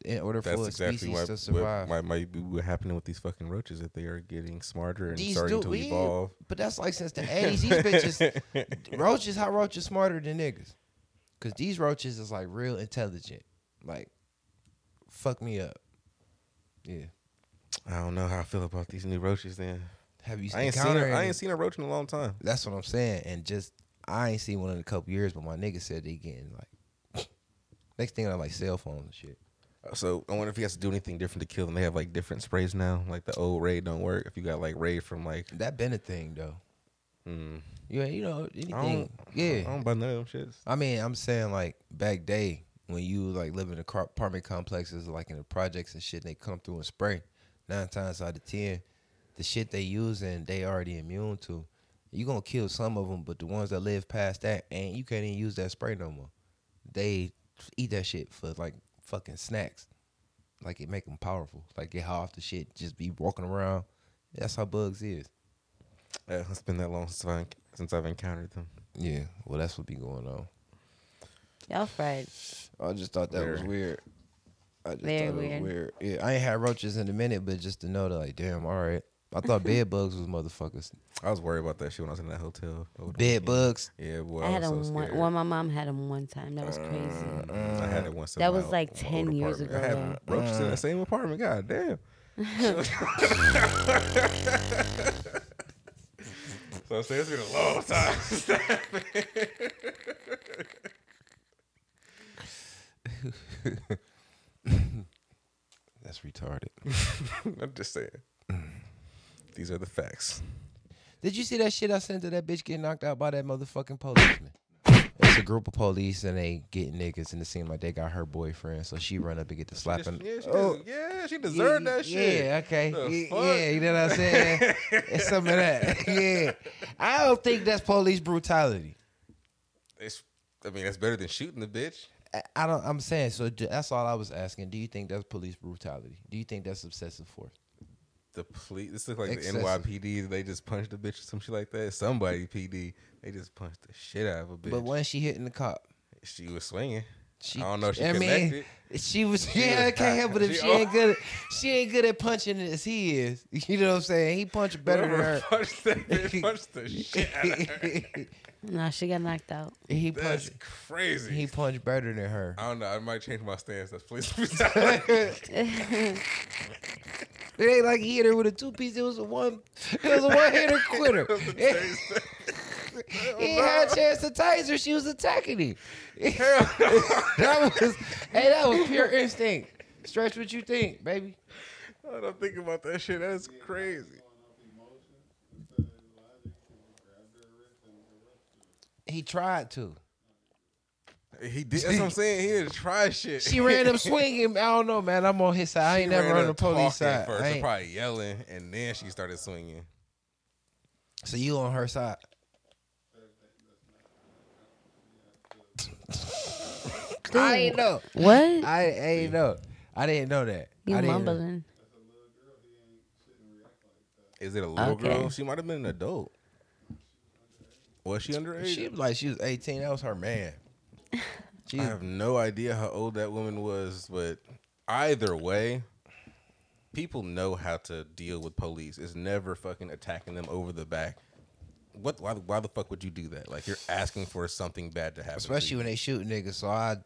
In order for that's a exactly species why, to what survive. might, might be what happening with these fucking roaches that they are getting smarter and These starting do- to we- evolve. But that's like since the eighties. These bitches, roaches. How roaches smarter than niggas? Cause these roaches is like real intelligent. Like, fuck me up. Yeah. I don't know how I feel about these new roaches. Then Have you I ain't seen a, I ain't seen a roach in a long time. That's what I'm saying. And just I ain't seen one in a couple years, but my nigga said they getting like next thing I like cell phones and shit. So I wonder if he has to do anything different to kill them. They have like different sprays now. Like the old raid don't work. If you got like raid from like, That been a thing though. mm, Yeah, you know anything. don't, yeah. I don't buy none of them shits. I mean, I'm saying like back day when you like live in the car- apartment complexes, like in the projects and shit, and they come through and spray. Nine times out of ten, the shit they using, they already immune to. You gonna kill some of them, but the ones that live past that, and you can't even use that spray no more. They eat that shit for like fucking snacks. Like it make them powerful. Like get high off the shit, just be walking around. That's how bugs is. Yeah, it's been that long since I since I've encountered them. Yeah, well that's what be going on. Y'all fried. I just thought that was weird. I just Very thought it weird. was weird. Yeah, I ain't had roaches in a minute, but just to know that, like, damn, all right. I thought bed bugs was motherfuckers. I was worried about that shit when I was in that hotel. Bed bugs. Yeah, boy. I had them so one. Well, my mom had them one time. That was crazy. Uh, I had it once. in That my- was like my 10 old years apartment. ago, I had roaches in the same apartment. God damn. so I say it's been a long time. That's retarded. I'm just saying. These are the facts. Did you see that shit I sent to that bitch getting knocked out by that motherfucking policeman? It's a group of police and they getting niggas and it seemed like they got her boyfriend, so she run up and get the slapping. Yeah, she, Oh. yeah, she deserved yeah, that shit. Yeah, okay. Yeah, yeah, you know what I'm saying? it's some of that. Yeah. I don't think that's police brutality. It's, I mean, that's better than shooting the bitch. I- I don't. I'm saying so. That's all I was asking. Do you think that's police brutality? Do you think that's excessive force? The police. This looks like Excessive. the NYPD. They just punched a bitch or some shit like that. Somebody PD. They just punched the shit out of a bitch. But when she hitting the cop, she was swinging. she. I don't know if she I mean, she was. She yeah, I can't help it if she- she ain't good. At, she ain't good at punching as he is. You know what I'm saying? He punched better than her. Punched that bitch. Punched the shit out of her. Nah, she got knocked out. he That's punched. crazy. He punched better than her. I don't know. I might change my stance. That's police brutality. It ain't like he hit her with a two piece. It was a one. It was a one hitter quitter. he had a chance to tase her. She was attacking him. that was hey, that was pure instinct. Stretch what you think, baby. I don't think about that shit. That's crazy. He tried to. He did. That's what I'm saying. He didn't try shit. She ran up swinging. I don't know, man. I'm on his side. I She ain't never on the police side. First, I and ain't- probably yelling, and then she started swinging. So you on her side? I ain't know. What? I, I ain't know. I didn't know that. you I didn't know. mumbling? Is it a little Okay. girl? She might have been an adult. Was she underage? She was like she was 18. That was her man. She, I have no idea how old that woman was, but either way, people know how to deal with police. It's never fucking attacking them over the back. What? Why? Why the fuck would you do that? Like you're asking for something bad to happen. especially to you. when they shoot niggas. So I,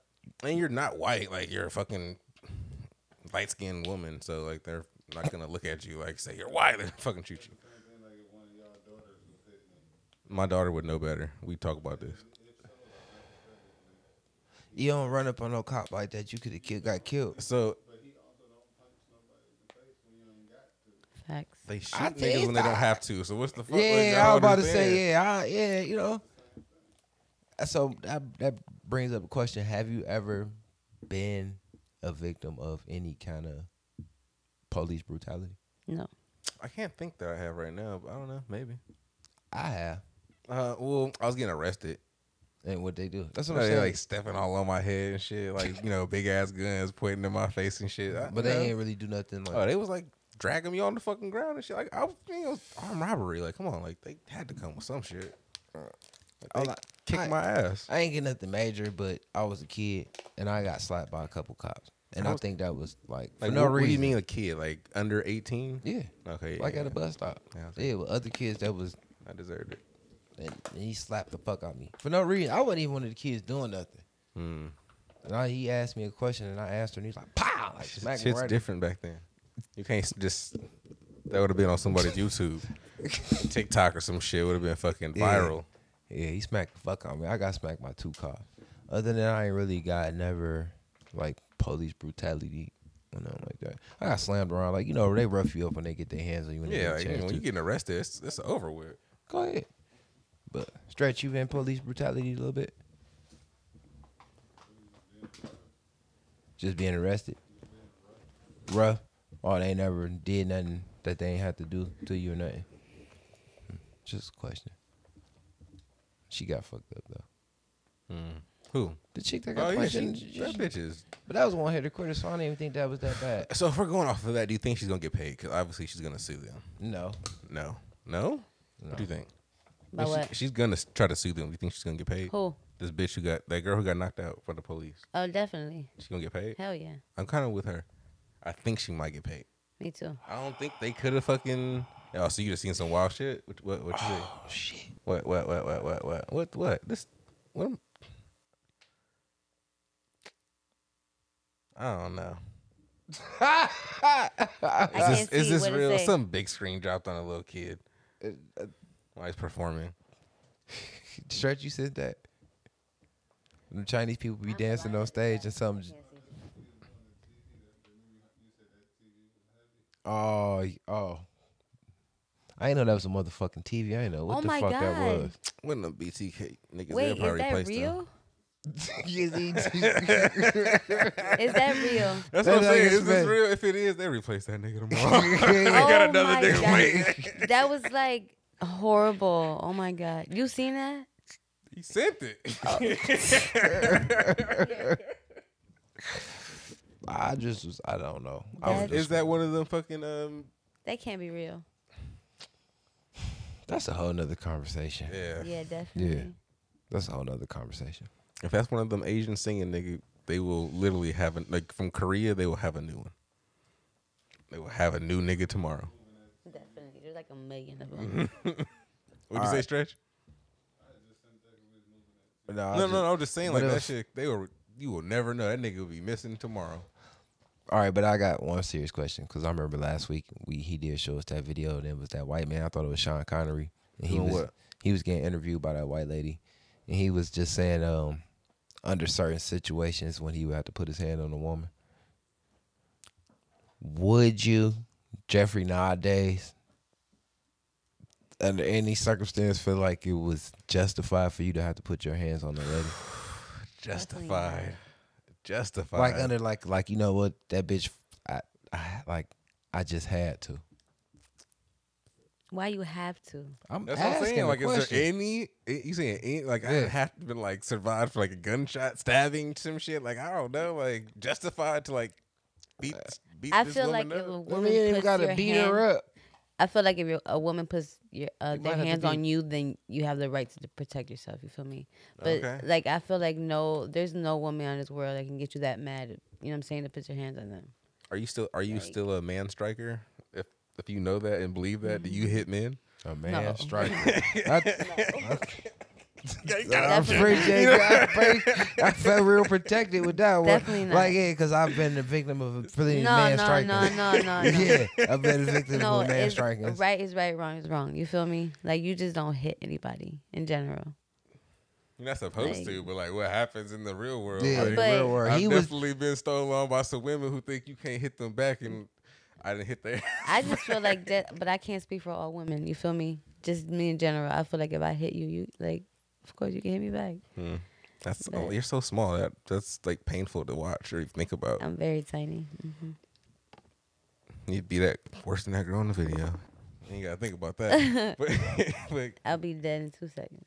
and you're not white. Like you're a fucking light skinned woman. So like they're not gonna look at you like say you're white. They're fucking shoot you. My daughter would know better. We talk about this. You don't run up on no cop like that. You could have killed, got killed. So Facts. They shoot I niggas think when they don't I- have to. So what's the fuck? like, Yeah, y'all I was about to say, saying? yeah, I, yeah, you know. So that that brings up a question: Have you ever been a victim of any kind of police brutality? No. I can't think that I have right now, but I don't know. Maybe. I have, Uh, well, I was getting arrested. And what they do? That's what I'm they saying. like stepping all on my head and shit. Like you know, big ass guns pointing in my face and shit. I- but they know. ain't really do nothing. Like, Oh, they was like dragging me on the fucking ground and shit. Like I was, you know, armed robbery. Like come on, like they had to come with some shit. Like, they not- kicked I- my ass. I ain't get nothing major, but I was a kid and I got slapped by a couple cops, and I was- think that was like for Like no what, reason. what do you mean a kid? Like under eighteen? Yeah, Okay. like yeah, at a bus stop. Yeah, I Yeah, with other kids that was, I deserved it. And, he slapped the fuck out of me for no reason. I wasn't even one of the kids doing nothing. Hmm. And I, he asked me a question, and I answered, and he's like, "Pow!" Like smack me right. different back then. You can't just. That would have been on somebody's YouTube, TikTok or some shit. Would have been fucking viral. Yeah, he smacked the fuck out me. I got smacked by two cops. Other than that, I ain't really got never like police brutality or nothing like that. I got slammed around, like you know, they rough you up when they get their hands on you. When Yeah, like, you know, when you getting arrested, it's, it's over with. Go ahead. But stretch, you been police brutality a little bit. Just being arrested. Rough. Or they never did nothing that they ain't have to do to you or nothing. Hmm, Just a question. She got fucked up though. Who? The chick that Oh got yeah, punched she, in, that bitch is. but that was one hitter quitter, so I don't even think that was that bad. So if we're going off of that, do you think she's gonna get paid? Because obviously she's gonna sue them. No, No, no. What do you think? By If she- what? she's gonna try to sue them. You think she's gonna get paid? Who? This bitch who got that girl who got knocked out for the police. Oh, definitely. She's gonna get paid. Hell yeah. I'm kind of with her. I think she might get paid. Me too. I don't think they could have fucking. Oh, so you just seen some wild shit? What? What? What you see? oh shit. What? What? What? What? What? What? What? What? This? What? am- I don't know. I Is this, is this real? Some big screen dropped on a little kid uh, while he's performing. Stretch, you said that. The Chinese people be dancing on stage and some. Oh, y- oh. I ain't know that was a motherfucking TV. I ain't know what Oh the my fuck that God. was. When the BTK niggas, Wait, they'll is probably that replace them. real? Is that real? That's That what I'm saying. Is this real? If it is, they replace that nigga tomorrow. Yeah. got oh another nigga waiting. That was like horrible. Oh my god. You seen that? he sent it. I just was. I don't know. I was That- just, is that one of them fucking um? That can't be real. that's a whole nother conversation. Yeah. Yeah, definitely. Yeah. That's a whole nother conversation. If that's one of them Asian singing nigga, they will literally have a like from Korea. They will have a new one. They will have a new nigga tomorrow. Definitely. There's like a million of them. What'd you say, Alright. Stretch? No, No, just- no, no. I'm just saying like that if- shit. They were, You will never know. That nigga will be missing tomorrow. All right, but I got one serious question because I remember last week we he did show us that video and it was that white man. I thought it was Sean Connery and he Doing was what? he was getting interviewed by that white lady and he was just saying um under certain situations when he would have to put his hand on a woman. Would you, Jeffrey, nowadays, under any circumstance, feel like it was justified for you to have to put your hands on the lady? Justified. Justified. Like under like like you know what that bitch, I, I like I just had to. Why you have to? I'm That's what I'm asking saying. a Like, is question. there any? eh, You saying any? Like, I have to been like survived for like a gunshot, stabbing, some shit. Like, I don't know. Like, justified to like beat beat I this feel woman like if a up? I woman mean, you ain't puts gotta your beat hand, her up. I feel like if you're, a woman puts your uh, You their might have to hands be- on you, then you have the right to protect yourself. You feel me? But Okay. like, I feel like no, there's no woman on this world that can get you that mad. You know what I'm saying? To put your hands on them. Are you still? Are you Like- still a man striker? If if you know that and believe that, do you hit men? A man No. striker. I, I Definitely appreciate that. I, appreciate- I felt real protected with that one. Definitely not. Like yeah, because I've been the victim of a plenty No, man no, striking. no, no, no, no. yeah, I've been a victim No, of a man striking. right is right, wrong is wrong. You feel me? Like you just don't hit anybody in general. You're not supposed Like- to, but like, what happens in the real world? Yeah, like, But- real world. I've He was definitely been stolen on by some women who think you can't hit them back, and I didn't hit there. I just feel like that, but I can't speak for all women. You feel me? Just me in general. I feel like if I hit you, you like, of course you can hit me back. Hmm. That's oh, you're so small. That that's like painful to watch or even think about. I'm very tiny. hmm You'd be that worse than that girl in the video. You gotta think about that. but, but I'll be dead in two seconds.